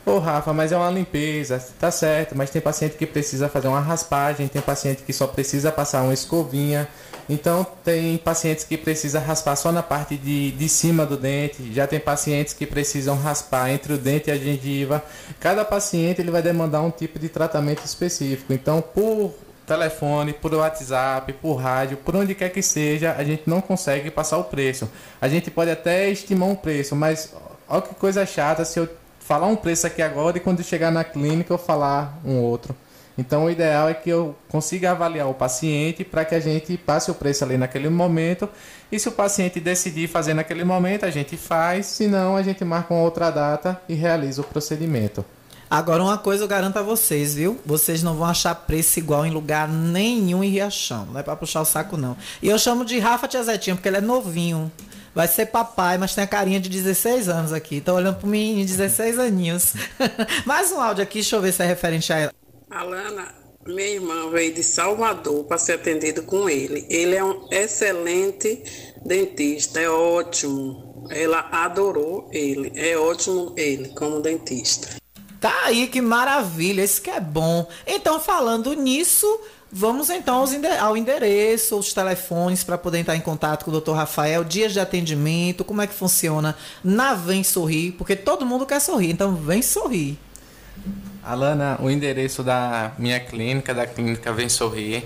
Ô Rafa, mas é uma limpeza, tá certo, mas tem paciente que precisa fazer uma raspagem, tem paciente que só precisa passar uma escovinha. Então tem pacientes que precisam raspar só na parte de, de cima do dente, já tem pacientes que precisam raspar entre o dente e a gengiva. Cada paciente ele vai demandar um tipo de tratamento específico. Então, por telefone, por WhatsApp, por rádio, por onde quer que seja, a gente não consegue passar o preço. A gente pode até estimar um preço, mas olha que coisa chata se eu falar um preço aqui agora e quando chegar na clínica eu falar um outro. Então o ideal é que eu consiga avaliar o paciente para que a gente passe o preço ali naquele momento. E se o paciente decidir fazer naquele momento, a gente faz, se não, a gente marca uma outra data e realiza o procedimento. Agora, uma coisa eu garanto a vocês, viu? Vocês não vão achar preço igual em lugar nenhum em Riachão. Não é para puxar o saco, não. E eu chamo de Rafa Tia Zetinha, porque ele é novinho. Vai ser papai, mas tem a carinha de 16 anos aqui. Tô olhando pro menino de 16 aninhos. Mais um áudio aqui, deixa eu ver se é referente a. Alana, minha irmã veio de Salvador para ser atendido com ele. Ele é um excelente dentista, é ótimo. Ela adorou ele, é ótimo ele como dentista. Tá aí, que maravilha, isso que é bom. Então, falando nisso, vamos então ao endereço, os telefones para poder entrar em contato com o Dr. Rafael, dias de atendimento, como é que funciona na Vem Sorrir, porque todo mundo quer sorrir, então vem sorrir. Alana, o endereço da minha clínica, da clínica Vem Sorrir,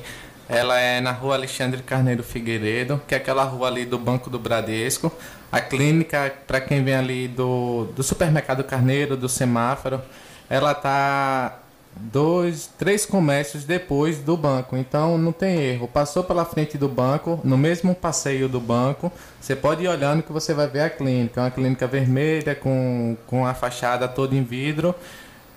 ela é na rua Alexandre Carneiro Figueiredo, que é aquela rua ali do Banco do Bradesco. A clínica, para quem vem ali do, do supermercado Carneiro, do semáforo, ela tá dois, três comércios depois do banco. Então não tem erro. Passou pela frente do banco, no mesmo passeio do banco, você pode ir olhando que você vai ver a clínica. É uma clínica vermelha com, com a fachada toda em vidro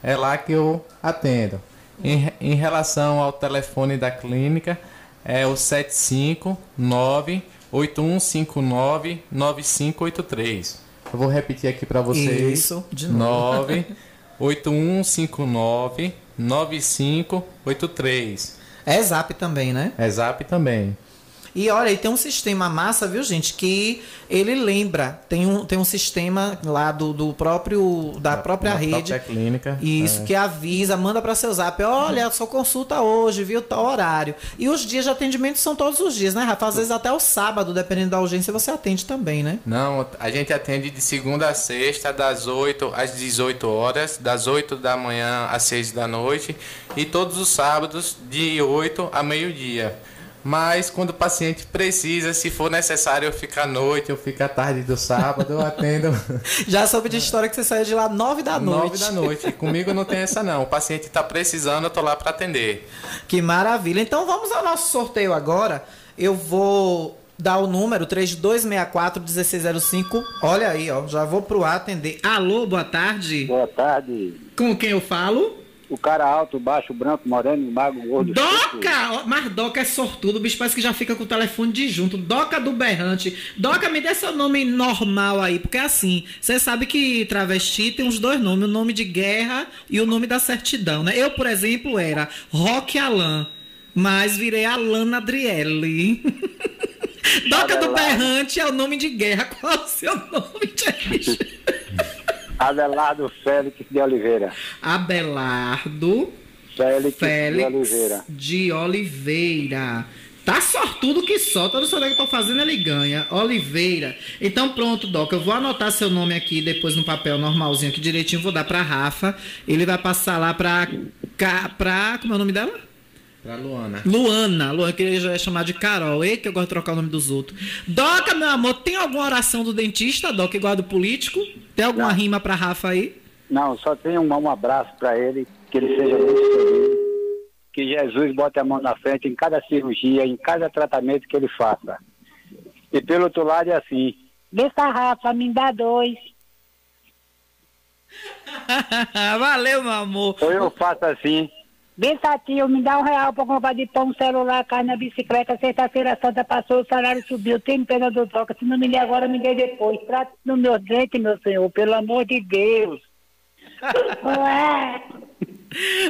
é lá que eu atendo. Em, em relação ao telefone da clínica, é o 759 8159 9583. Eu vou repetir aqui para vocês. Isso, de novo. 9 8159 9583. É Zap também, né? É Zap também. E olha, e tem um sistema massa, viu, gente, que ele lembra. Tem um, tem um sistema lá do, do próprio da própria da rede. Própria clínica. Isso, é. que avisa, manda para seu zap. Olha, só consulta hoje, viu? Tal horário. E os dias de atendimento são todos os dias, né, Rafa? Às vezes até o sábado, dependendo da urgência, você atende também, né? Não, a gente atende de segunda a sexta, das 8 às 18 horas, das 8 da manhã às 6 da noite, e todos os sábados, de 8 a meio-dia. Mas quando o paciente precisa, se for necessário eu ficar à noite, eu fico à tarde do sábado, eu atendo. Já soube de história que você saiu de lá 9 da noite. 9 da noite. Comigo não tem essa não. O paciente está precisando, eu tô lá para atender. Que maravilha. Então vamos ao nosso sorteio agora. Eu vou dar o número 3264-1605. Olha aí, ó. Já vou pro ar atender. Alô, boa tarde. Boa tarde. Com quem eu falo? O cara alto, baixo, branco, moreno, magro, gordo. Doca! Mas Doca é sortudo, o bicho parece que já fica com o telefone de junto. Doca do Berrante. Doca, me dê seu nome normal aí, porque é assim, você sabe que travesti tem os dois nomes, o nome de guerra e o nome da certidão, né? Eu, por exemplo, era Roque Alan, mas virei Alana Adriele. Doca do Berrante é o nome de guerra. Qual é o seu nome, gente? Abelardo Félix de Oliveira. Abelardo Félix, Félix de Oliveira. de Oliveira. Tá sortudo que só, todo sorteio que eu tô fazendo ele ganha. Oliveira. Então pronto, Doc, eu vou anotar seu nome aqui depois no papel normalzinho aqui direitinho, vou dar pra Rafa. Ele vai passar lá pra. Ca- pra como é o nome dela? Pra Luana. Luana. Luana, que ele já ia chamar de Carol. Ei, que eu gosto de trocar o nome dos outros. Doca, meu amor, tem alguma oração do dentista, Doc, igual a do político? Tem alguma rima pra Rafa aí? Não, só tenho um, um abraço para ele, que ele seja muito feliz. Que Jesus bote a mão na frente em cada cirurgia, em cada tratamento que ele faça. E pelo outro lado é assim. Deixa Rafa, me dá dois. Valeu, meu amor. Ou eu faço assim. Deixa tio, me dá um real pra comprar de pão, celular, carne na bicicleta. Sexta-feira santa passou, o salário subiu. Tem pena do troca. Se não me der agora, me dê depois. Trate no meu dente, meu senhor, pelo amor de Deus. Ué.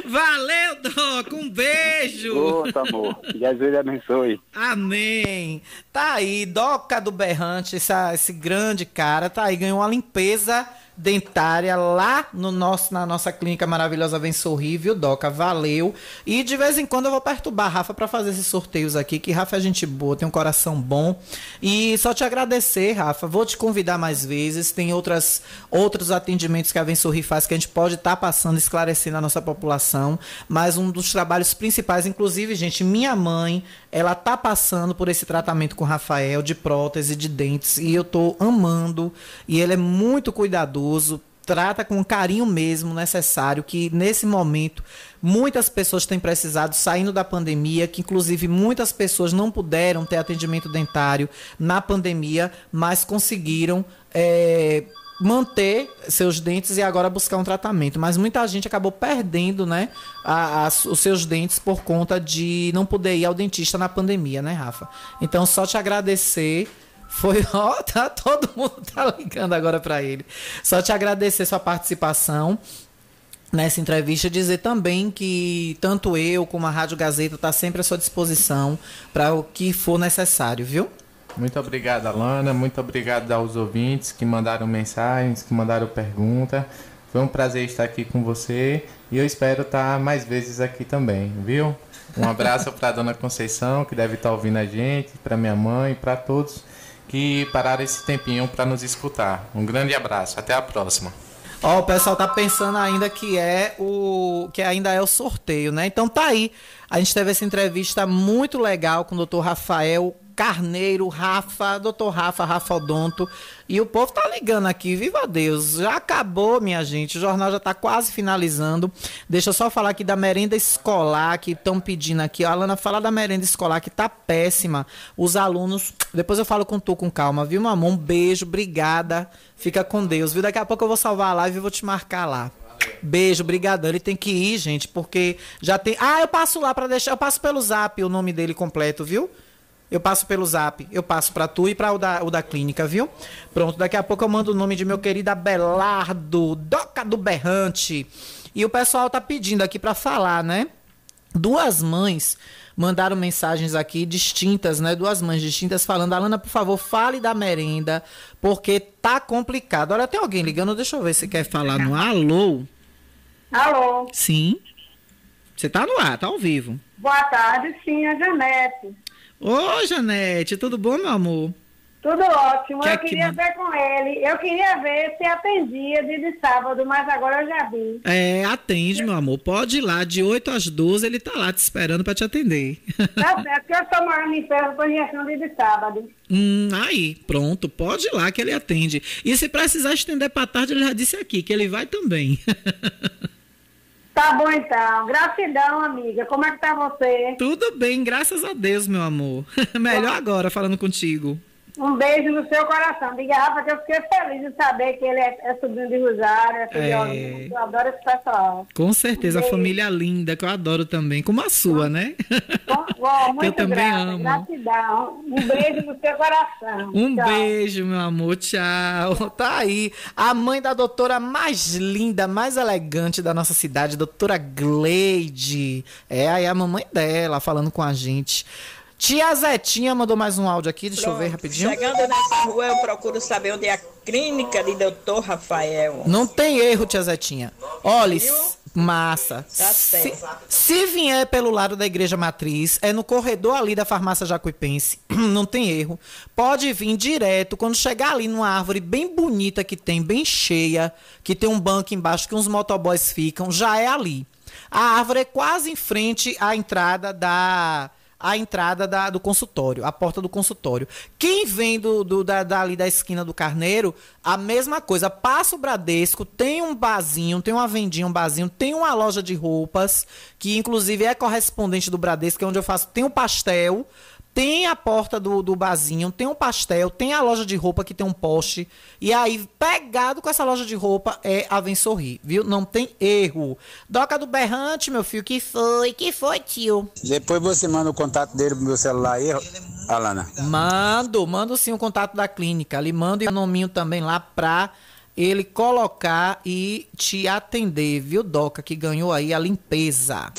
Valeu, Doc. Um beijo. Outro amor. Jesus abençoe. Amém. Tá aí, Doca do Berrante, essa, esse grande cara, tá aí, ganhou uma limpeza dentária lá no nosso, na nossa clínica maravilhosa Vem Sorrir, viu, Doca? Valeu. E de vez em quando eu vou perturbar a Rafa para fazer esses sorteios aqui, que Rafa é gente boa, tem um coração bom. E só te agradecer, Rafa. Vou te convidar mais vezes. Tem outras, outros atendimentos que a Vem Sorrir faz que a gente pode estar tá passando, esclarecendo a nossa população. Mas um dos trabalhos principais, inclusive, gente, minha mãe, ela tá passando por esse tratamento com o Rafael de prótese de dentes e eu tô amando. E ele é muito cuidadoso trata com o carinho mesmo necessário, que nesse momento muitas pessoas têm precisado, saindo da pandemia, que inclusive muitas pessoas não puderam ter atendimento dentário na pandemia, mas conseguiram. É, manter seus dentes e agora buscar um tratamento. Mas muita gente acabou perdendo, né, a, a, os seus dentes por conta de não poder ir ao dentista na pandemia, né, Rafa? Então, só te agradecer foi, ó, tá, todo mundo tá ligando agora para ele. Só te agradecer sua participação nessa entrevista, dizer também que tanto eu como a Rádio Gazeta tá sempre à sua disposição para o que for necessário, viu? Muito obrigado, Alana. Muito obrigado aos ouvintes que mandaram mensagens, que mandaram pergunta. Foi um prazer estar aqui com você e eu espero estar mais vezes aqui também, viu? Um abraço para dona Conceição, que deve estar ouvindo a gente, para minha mãe, para todos que pararam esse tempinho para nos escutar. Um grande abraço, até a próxima. Ó, oh, o pessoal tá pensando ainda que é o que ainda é o sorteio, né? Então tá aí. A gente teve essa entrevista muito legal com o Dr. Rafael Carneiro, Rafa, doutor Rafa, Rafa Odonto. E o povo tá ligando aqui, viva Deus. Já acabou, minha gente. O jornal já tá quase finalizando. Deixa eu só falar aqui da merenda escolar que estão pedindo aqui. A Alana fala da merenda escolar que tá péssima. Os alunos. Depois eu falo com tu com calma, viu, mamão? Um beijo, obrigada. Fica com Deus, viu? Daqui a pouco eu vou salvar a live e vou te marcar lá. Beijo, brigadão. Ele tem que ir, gente, porque já tem. Ah, eu passo lá para deixar. Eu passo pelo zap o nome dele completo, viu? Eu passo pelo zap, eu passo para tu e para o da, o da clínica, viu? Pronto, daqui a pouco eu mando o nome de meu querido Abelardo, Doca do Berrante. E o pessoal tá pedindo aqui para falar, né? Duas mães mandaram mensagens aqui distintas, né? Duas mães distintas falando: Alana, por favor, fale da merenda, porque tá complicado. Olha, tem alguém ligando, deixa eu ver se quer falar no alô. Alô? Sim. Você tá no ar, tá ao vivo. Boa tarde, sim, a Janete. Ô, Janete, tudo bom, meu amor? Tudo ótimo. eu queria que... ver com ele. Eu queria ver se atendia de, de sábado, mas agora eu já vi. É, atende, meu amor. Pode ir lá, de 8 às 12, ele tá lá te esperando para te atender. Tá certo, porque eu estou morando em ferro com injeção de, de sábado. Hum, aí, pronto. Pode ir lá que ele atende. E se precisar estender para tarde, ele já disse aqui que ele vai também. Tá bom então. Gratidão, amiga. Como é que tá você? Tudo bem, graças a Deus, meu amor. Melhor agora falando contigo. Um beijo no seu coração. Diga, Rafa, que eu fiquei feliz de saber que ele é, é sobrinho de Rosário, é filho é... Eu adoro esse pessoal. Com certeza, um a família linda, que eu adoro também, como a sua, né? Bom, muito eu também grata, amo. Gratidão. Um beijo no seu coração. Um tchau. beijo, meu amor. Tchau. Tá aí. A mãe da doutora mais linda, mais elegante da nossa cidade, doutora Gleide. É aí a mamãe dela falando com a gente. Tia Zetinha mandou mais um áudio aqui, deixa Pronto. eu ver rapidinho. Chegando nessa rua, eu procuro saber onde é a clínica de doutor Rafael. Não tem erro, tia Zetinha. Olha, massa. Tá se, se vier pelo lado da igreja matriz, é no corredor ali da farmácia Jacuipense. Não tem erro. Pode vir direto, quando chegar ali numa árvore bem bonita que tem, bem cheia, que tem um banco embaixo que uns motoboys ficam, já é ali. A árvore é quase em frente à entrada da a entrada da, do consultório, a porta do consultório. Quem vem do, do da, dali da esquina do Carneiro, a mesma coisa. Passa o Bradesco, tem um barzinho, tem uma vendinha, um barzinho, tem uma loja de roupas, que inclusive é correspondente do Bradesco, que é onde eu faço, tem um pastel. Tem a porta do, do barzinho, tem um pastel, tem a loja de roupa que tem um poste. E aí, pegado com essa loja de roupa, é a Vem Sorrir, viu? Não tem erro. Doca do Berrante, meu filho, que foi? Que foi, tio? Depois você manda o contato dele pro meu celular aí, Alana. Mando, mando sim o contato da clínica. Ali mando e o nominho também lá pra ele colocar e te atender, viu, Doca, que ganhou aí a limpeza.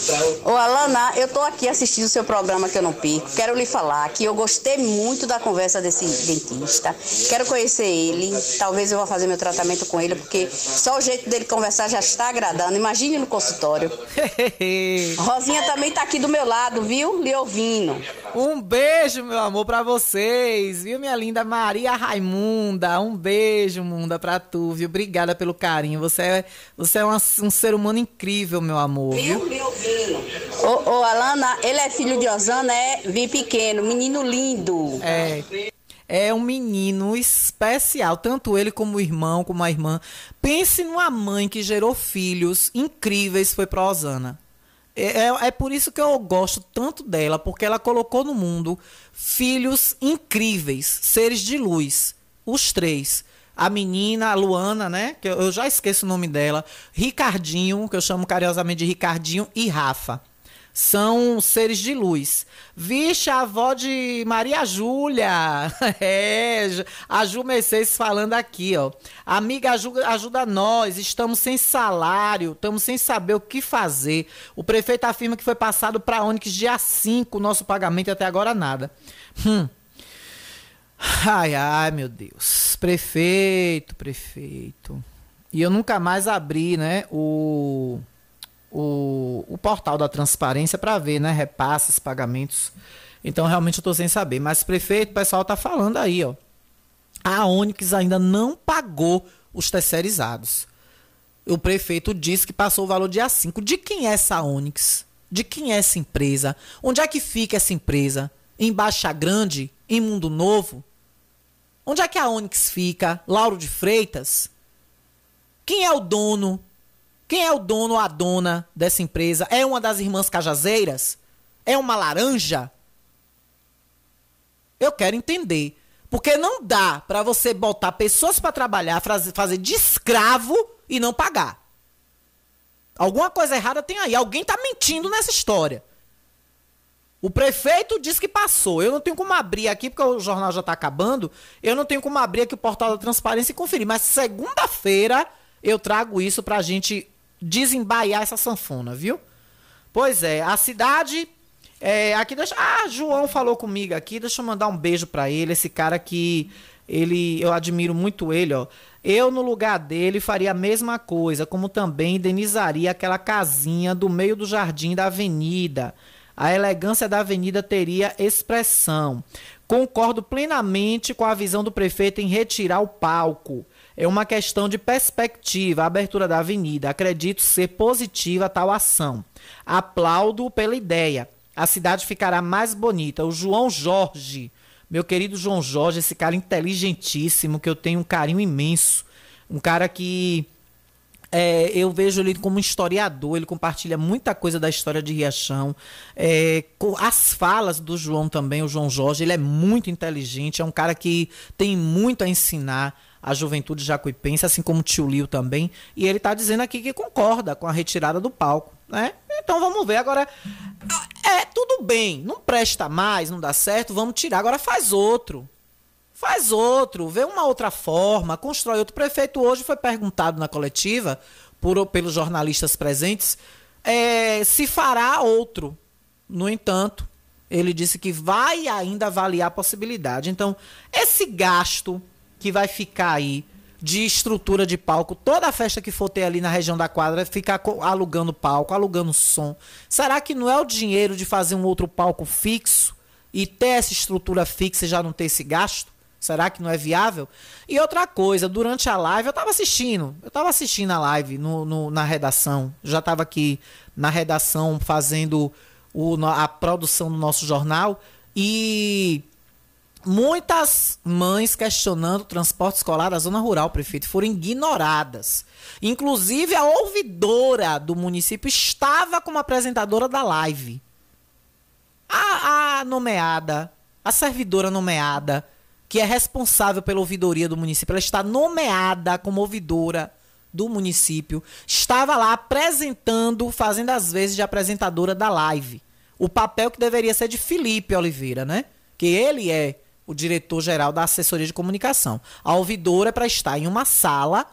Ô Alana, eu tô aqui assistindo o seu programa que eu não pico. Quero lhe falar que eu gostei muito da conversa desse dentista. Quero conhecer ele. Talvez eu vá fazer meu tratamento com ele, porque só o jeito dele conversar já está agradando. Imagine no consultório. Rosinha também tá aqui do meu lado, viu? Lhe ouvindo. Um beijo, meu amor, pra vocês, viu, minha linda Maria Raimunda? Um beijo, Munda, pra tu, viu? Obrigada pelo carinho. Você é, você é uma- um ser humano incrível, meu amor, viu? Ô, ô, Alana, ele é filho de Osana, é? Vi pequeno, menino lindo. É. É um menino especial, tanto ele como o irmão, como a irmã. Pense numa mãe que gerou filhos incríveis, foi pra Osana. É, é- é por isso que eu gosto tanto dela, porque ela colocou no mundo filhos incríveis, seres de luz. Os três. A menina, a Luana, né? Que eu, já esqueço o nome dela. Ricardinho, que eu chamo carinhosamente de Ricardinho, e Rafa. São seres de luz. Vixe, a avó de Maria Júlia. É, a Ju Mercedes falando aqui, ó. Amiga, ajuda, ajuda nós. Estamos sem salário, estamos sem saber o que fazer. O prefeito afirma que foi passado para a Onix dia 5 o nosso pagamento até agora nada. Hum. Ai, ai, meu Deus. Prefeito, prefeito. E eu nunca mais abri, né, o, o, o portal da transparência para ver, né, repasses, pagamentos. Então, realmente, eu tô sem saber. Mas, prefeito, o pessoal tá falando aí, ó. A Onix ainda não pagou os terceirizados. O prefeito disse que passou o valor dia 5. De quem é essa Onix? De quem é essa empresa? Onde é que fica essa empresa? Em Baixa Grande? Em Mundo Novo? Onde é que a Onix fica? Lauro de Freitas? Quem é o dono? Quem é o dono ou a dona dessa empresa? É uma das irmãs Cajazeiras? É uma laranja? Eu quero entender. Porque não dá pra você botar pessoas pra trabalhar, faz- fazer de escravo e não pagar. Alguma coisa errada tem aí. Alguém tá mentindo nessa história. O prefeito disse que passou. Eu não tenho como abrir aqui, porque o jornal já tá acabando. Eu não tenho como abrir aqui o portal da transparência e conferir. Mas segunda-feira eu trago isso pra gente desembaiar essa sanfona, viu? Pois é, a cidade. é, aqui deixa. Ah, João falou comigo aqui. Deixa eu mandar um beijo pra ele. Esse cara que. Ele, eu admiro muito ele, ó. Eu, no lugar dele, faria a mesma coisa, como também indenizaria aquela casinha do meio do jardim da avenida. A elegância da avenida teria expressão. Concordo plenamente com a visão do prefeito em retirar o palco. É uma questão de perspectiva, a abertura da avenida. Acredito ser positiva tal ação. Aplaudo pela ideia. A cidade ficará mais bonita. O João Jorge, meu querido João Jorge, esse cara inteligentíssimo, que eu tenho um carinho imenso. Um cara que é, eu vejo ele como historiador, ele compartilha muita coisa da história de Riachão. É, as falas do João também, o João Jorge, ele é muito inteligente, é um cara que tem muito a ensinar à juventude jacuipense, assim como o tio Lio também. E ele está dizendo aqui que concorda com a retirada do palco. Né? Então vamos ver. Agora, é tudo bem, não presta mais, não dá certo, vamos tirar. Agora faz outro. Faz outro, vê uma outra forma, constrói outro. O prefeito hoje foi perguntado na coletiva, por, pelos jornalistas presentes, é, se fará outro. No entanto, ele disse que vai ainda avaliar a possibilidade. Então, esse gasto que vai ficar aí de estrutura de palco, toda a festa que for ter ali na região da quadra, ficar alugando palco, alugando som. Será que não é o dinheiro de fazer um outro palco fixo e ter essa estrutura fixa e já não ter esse gasto? Será que não é viável? E outra coisa, durante a live, eu tava assistindo. Eu tava assistindo a live no, no- na redação. Já tava aqui na redação fazendo o, a produção do nosso jornal. E muitas mães questionando o transporte escolar da zona rural, prefeito, foram ignoradas. Inclusive, a ouvidora do município estava como apresentadora da live. A, a nomeada, a servidora nomeada, que é responsável pela ouvidoria do município, ela está nomeada como ouvidora do município, estava lá apresentando, fazendo as vezes de apresentadora da live. O papel que deveria ser de Felipe Oliveira, né? Que ele é o diretor-geral da assessoria de comunicação. A ouvidora é para estar em uma sala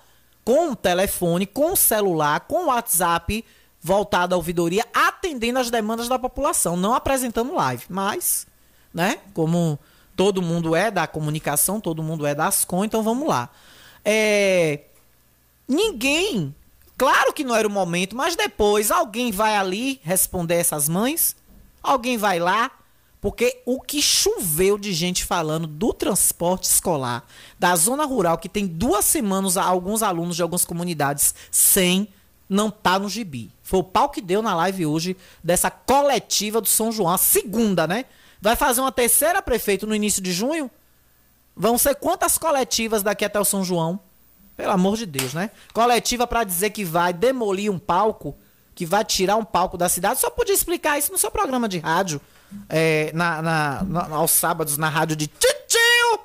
com o telefone, com o celular, com o WhatsApp voltado à ouvidoria, atendendo as demandas da população, não apresentando live, mas, né, como todo mundo é da comunicação, todo mundo é das com, então vamos lá. É, ninguém, claro que não era o momento, mas depois alguém vai ali responder essas mães, alguém vai lá, porque o que choveu de gente falando do transporte escolar da zona rural, que tem duas semanas alguns alunos de algumas comunidades sem, não tá no gibi. Foi o pau que deu na live hoje dessa coletiva do São João, a segunda, né? Vai fazer uma terceira prefeito no início de junho? Vão ser quantas coletivas daqui até o São João? Pelo amor de Deus, né? Coletiva para dizer que vai demolir um palco, que vai tirar um palco da cidade. Só podia explicar isso no seu programa de rádio é, na, na, na, aos sábados na rádio de Titio.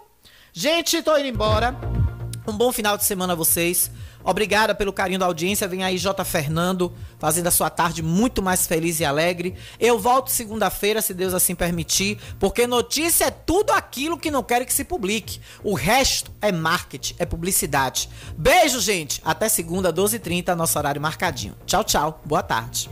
Gente, tô indo embora. Um bom final de semana a vocês. Obrigada pelo carinho da audiência. Vem aí J. Fernando, fazendo a sua tarde muito mais feliz e alegre. Eu volto segunda-feira, se Deus assim permitir, porque notícia é tudo aquilo que não quero que se publique. O resto é marketing, é publicidade. Beijo, gente. Até segunda, 12h30, nosso horário marcadinho. Tchau, tchau. Boa tarde.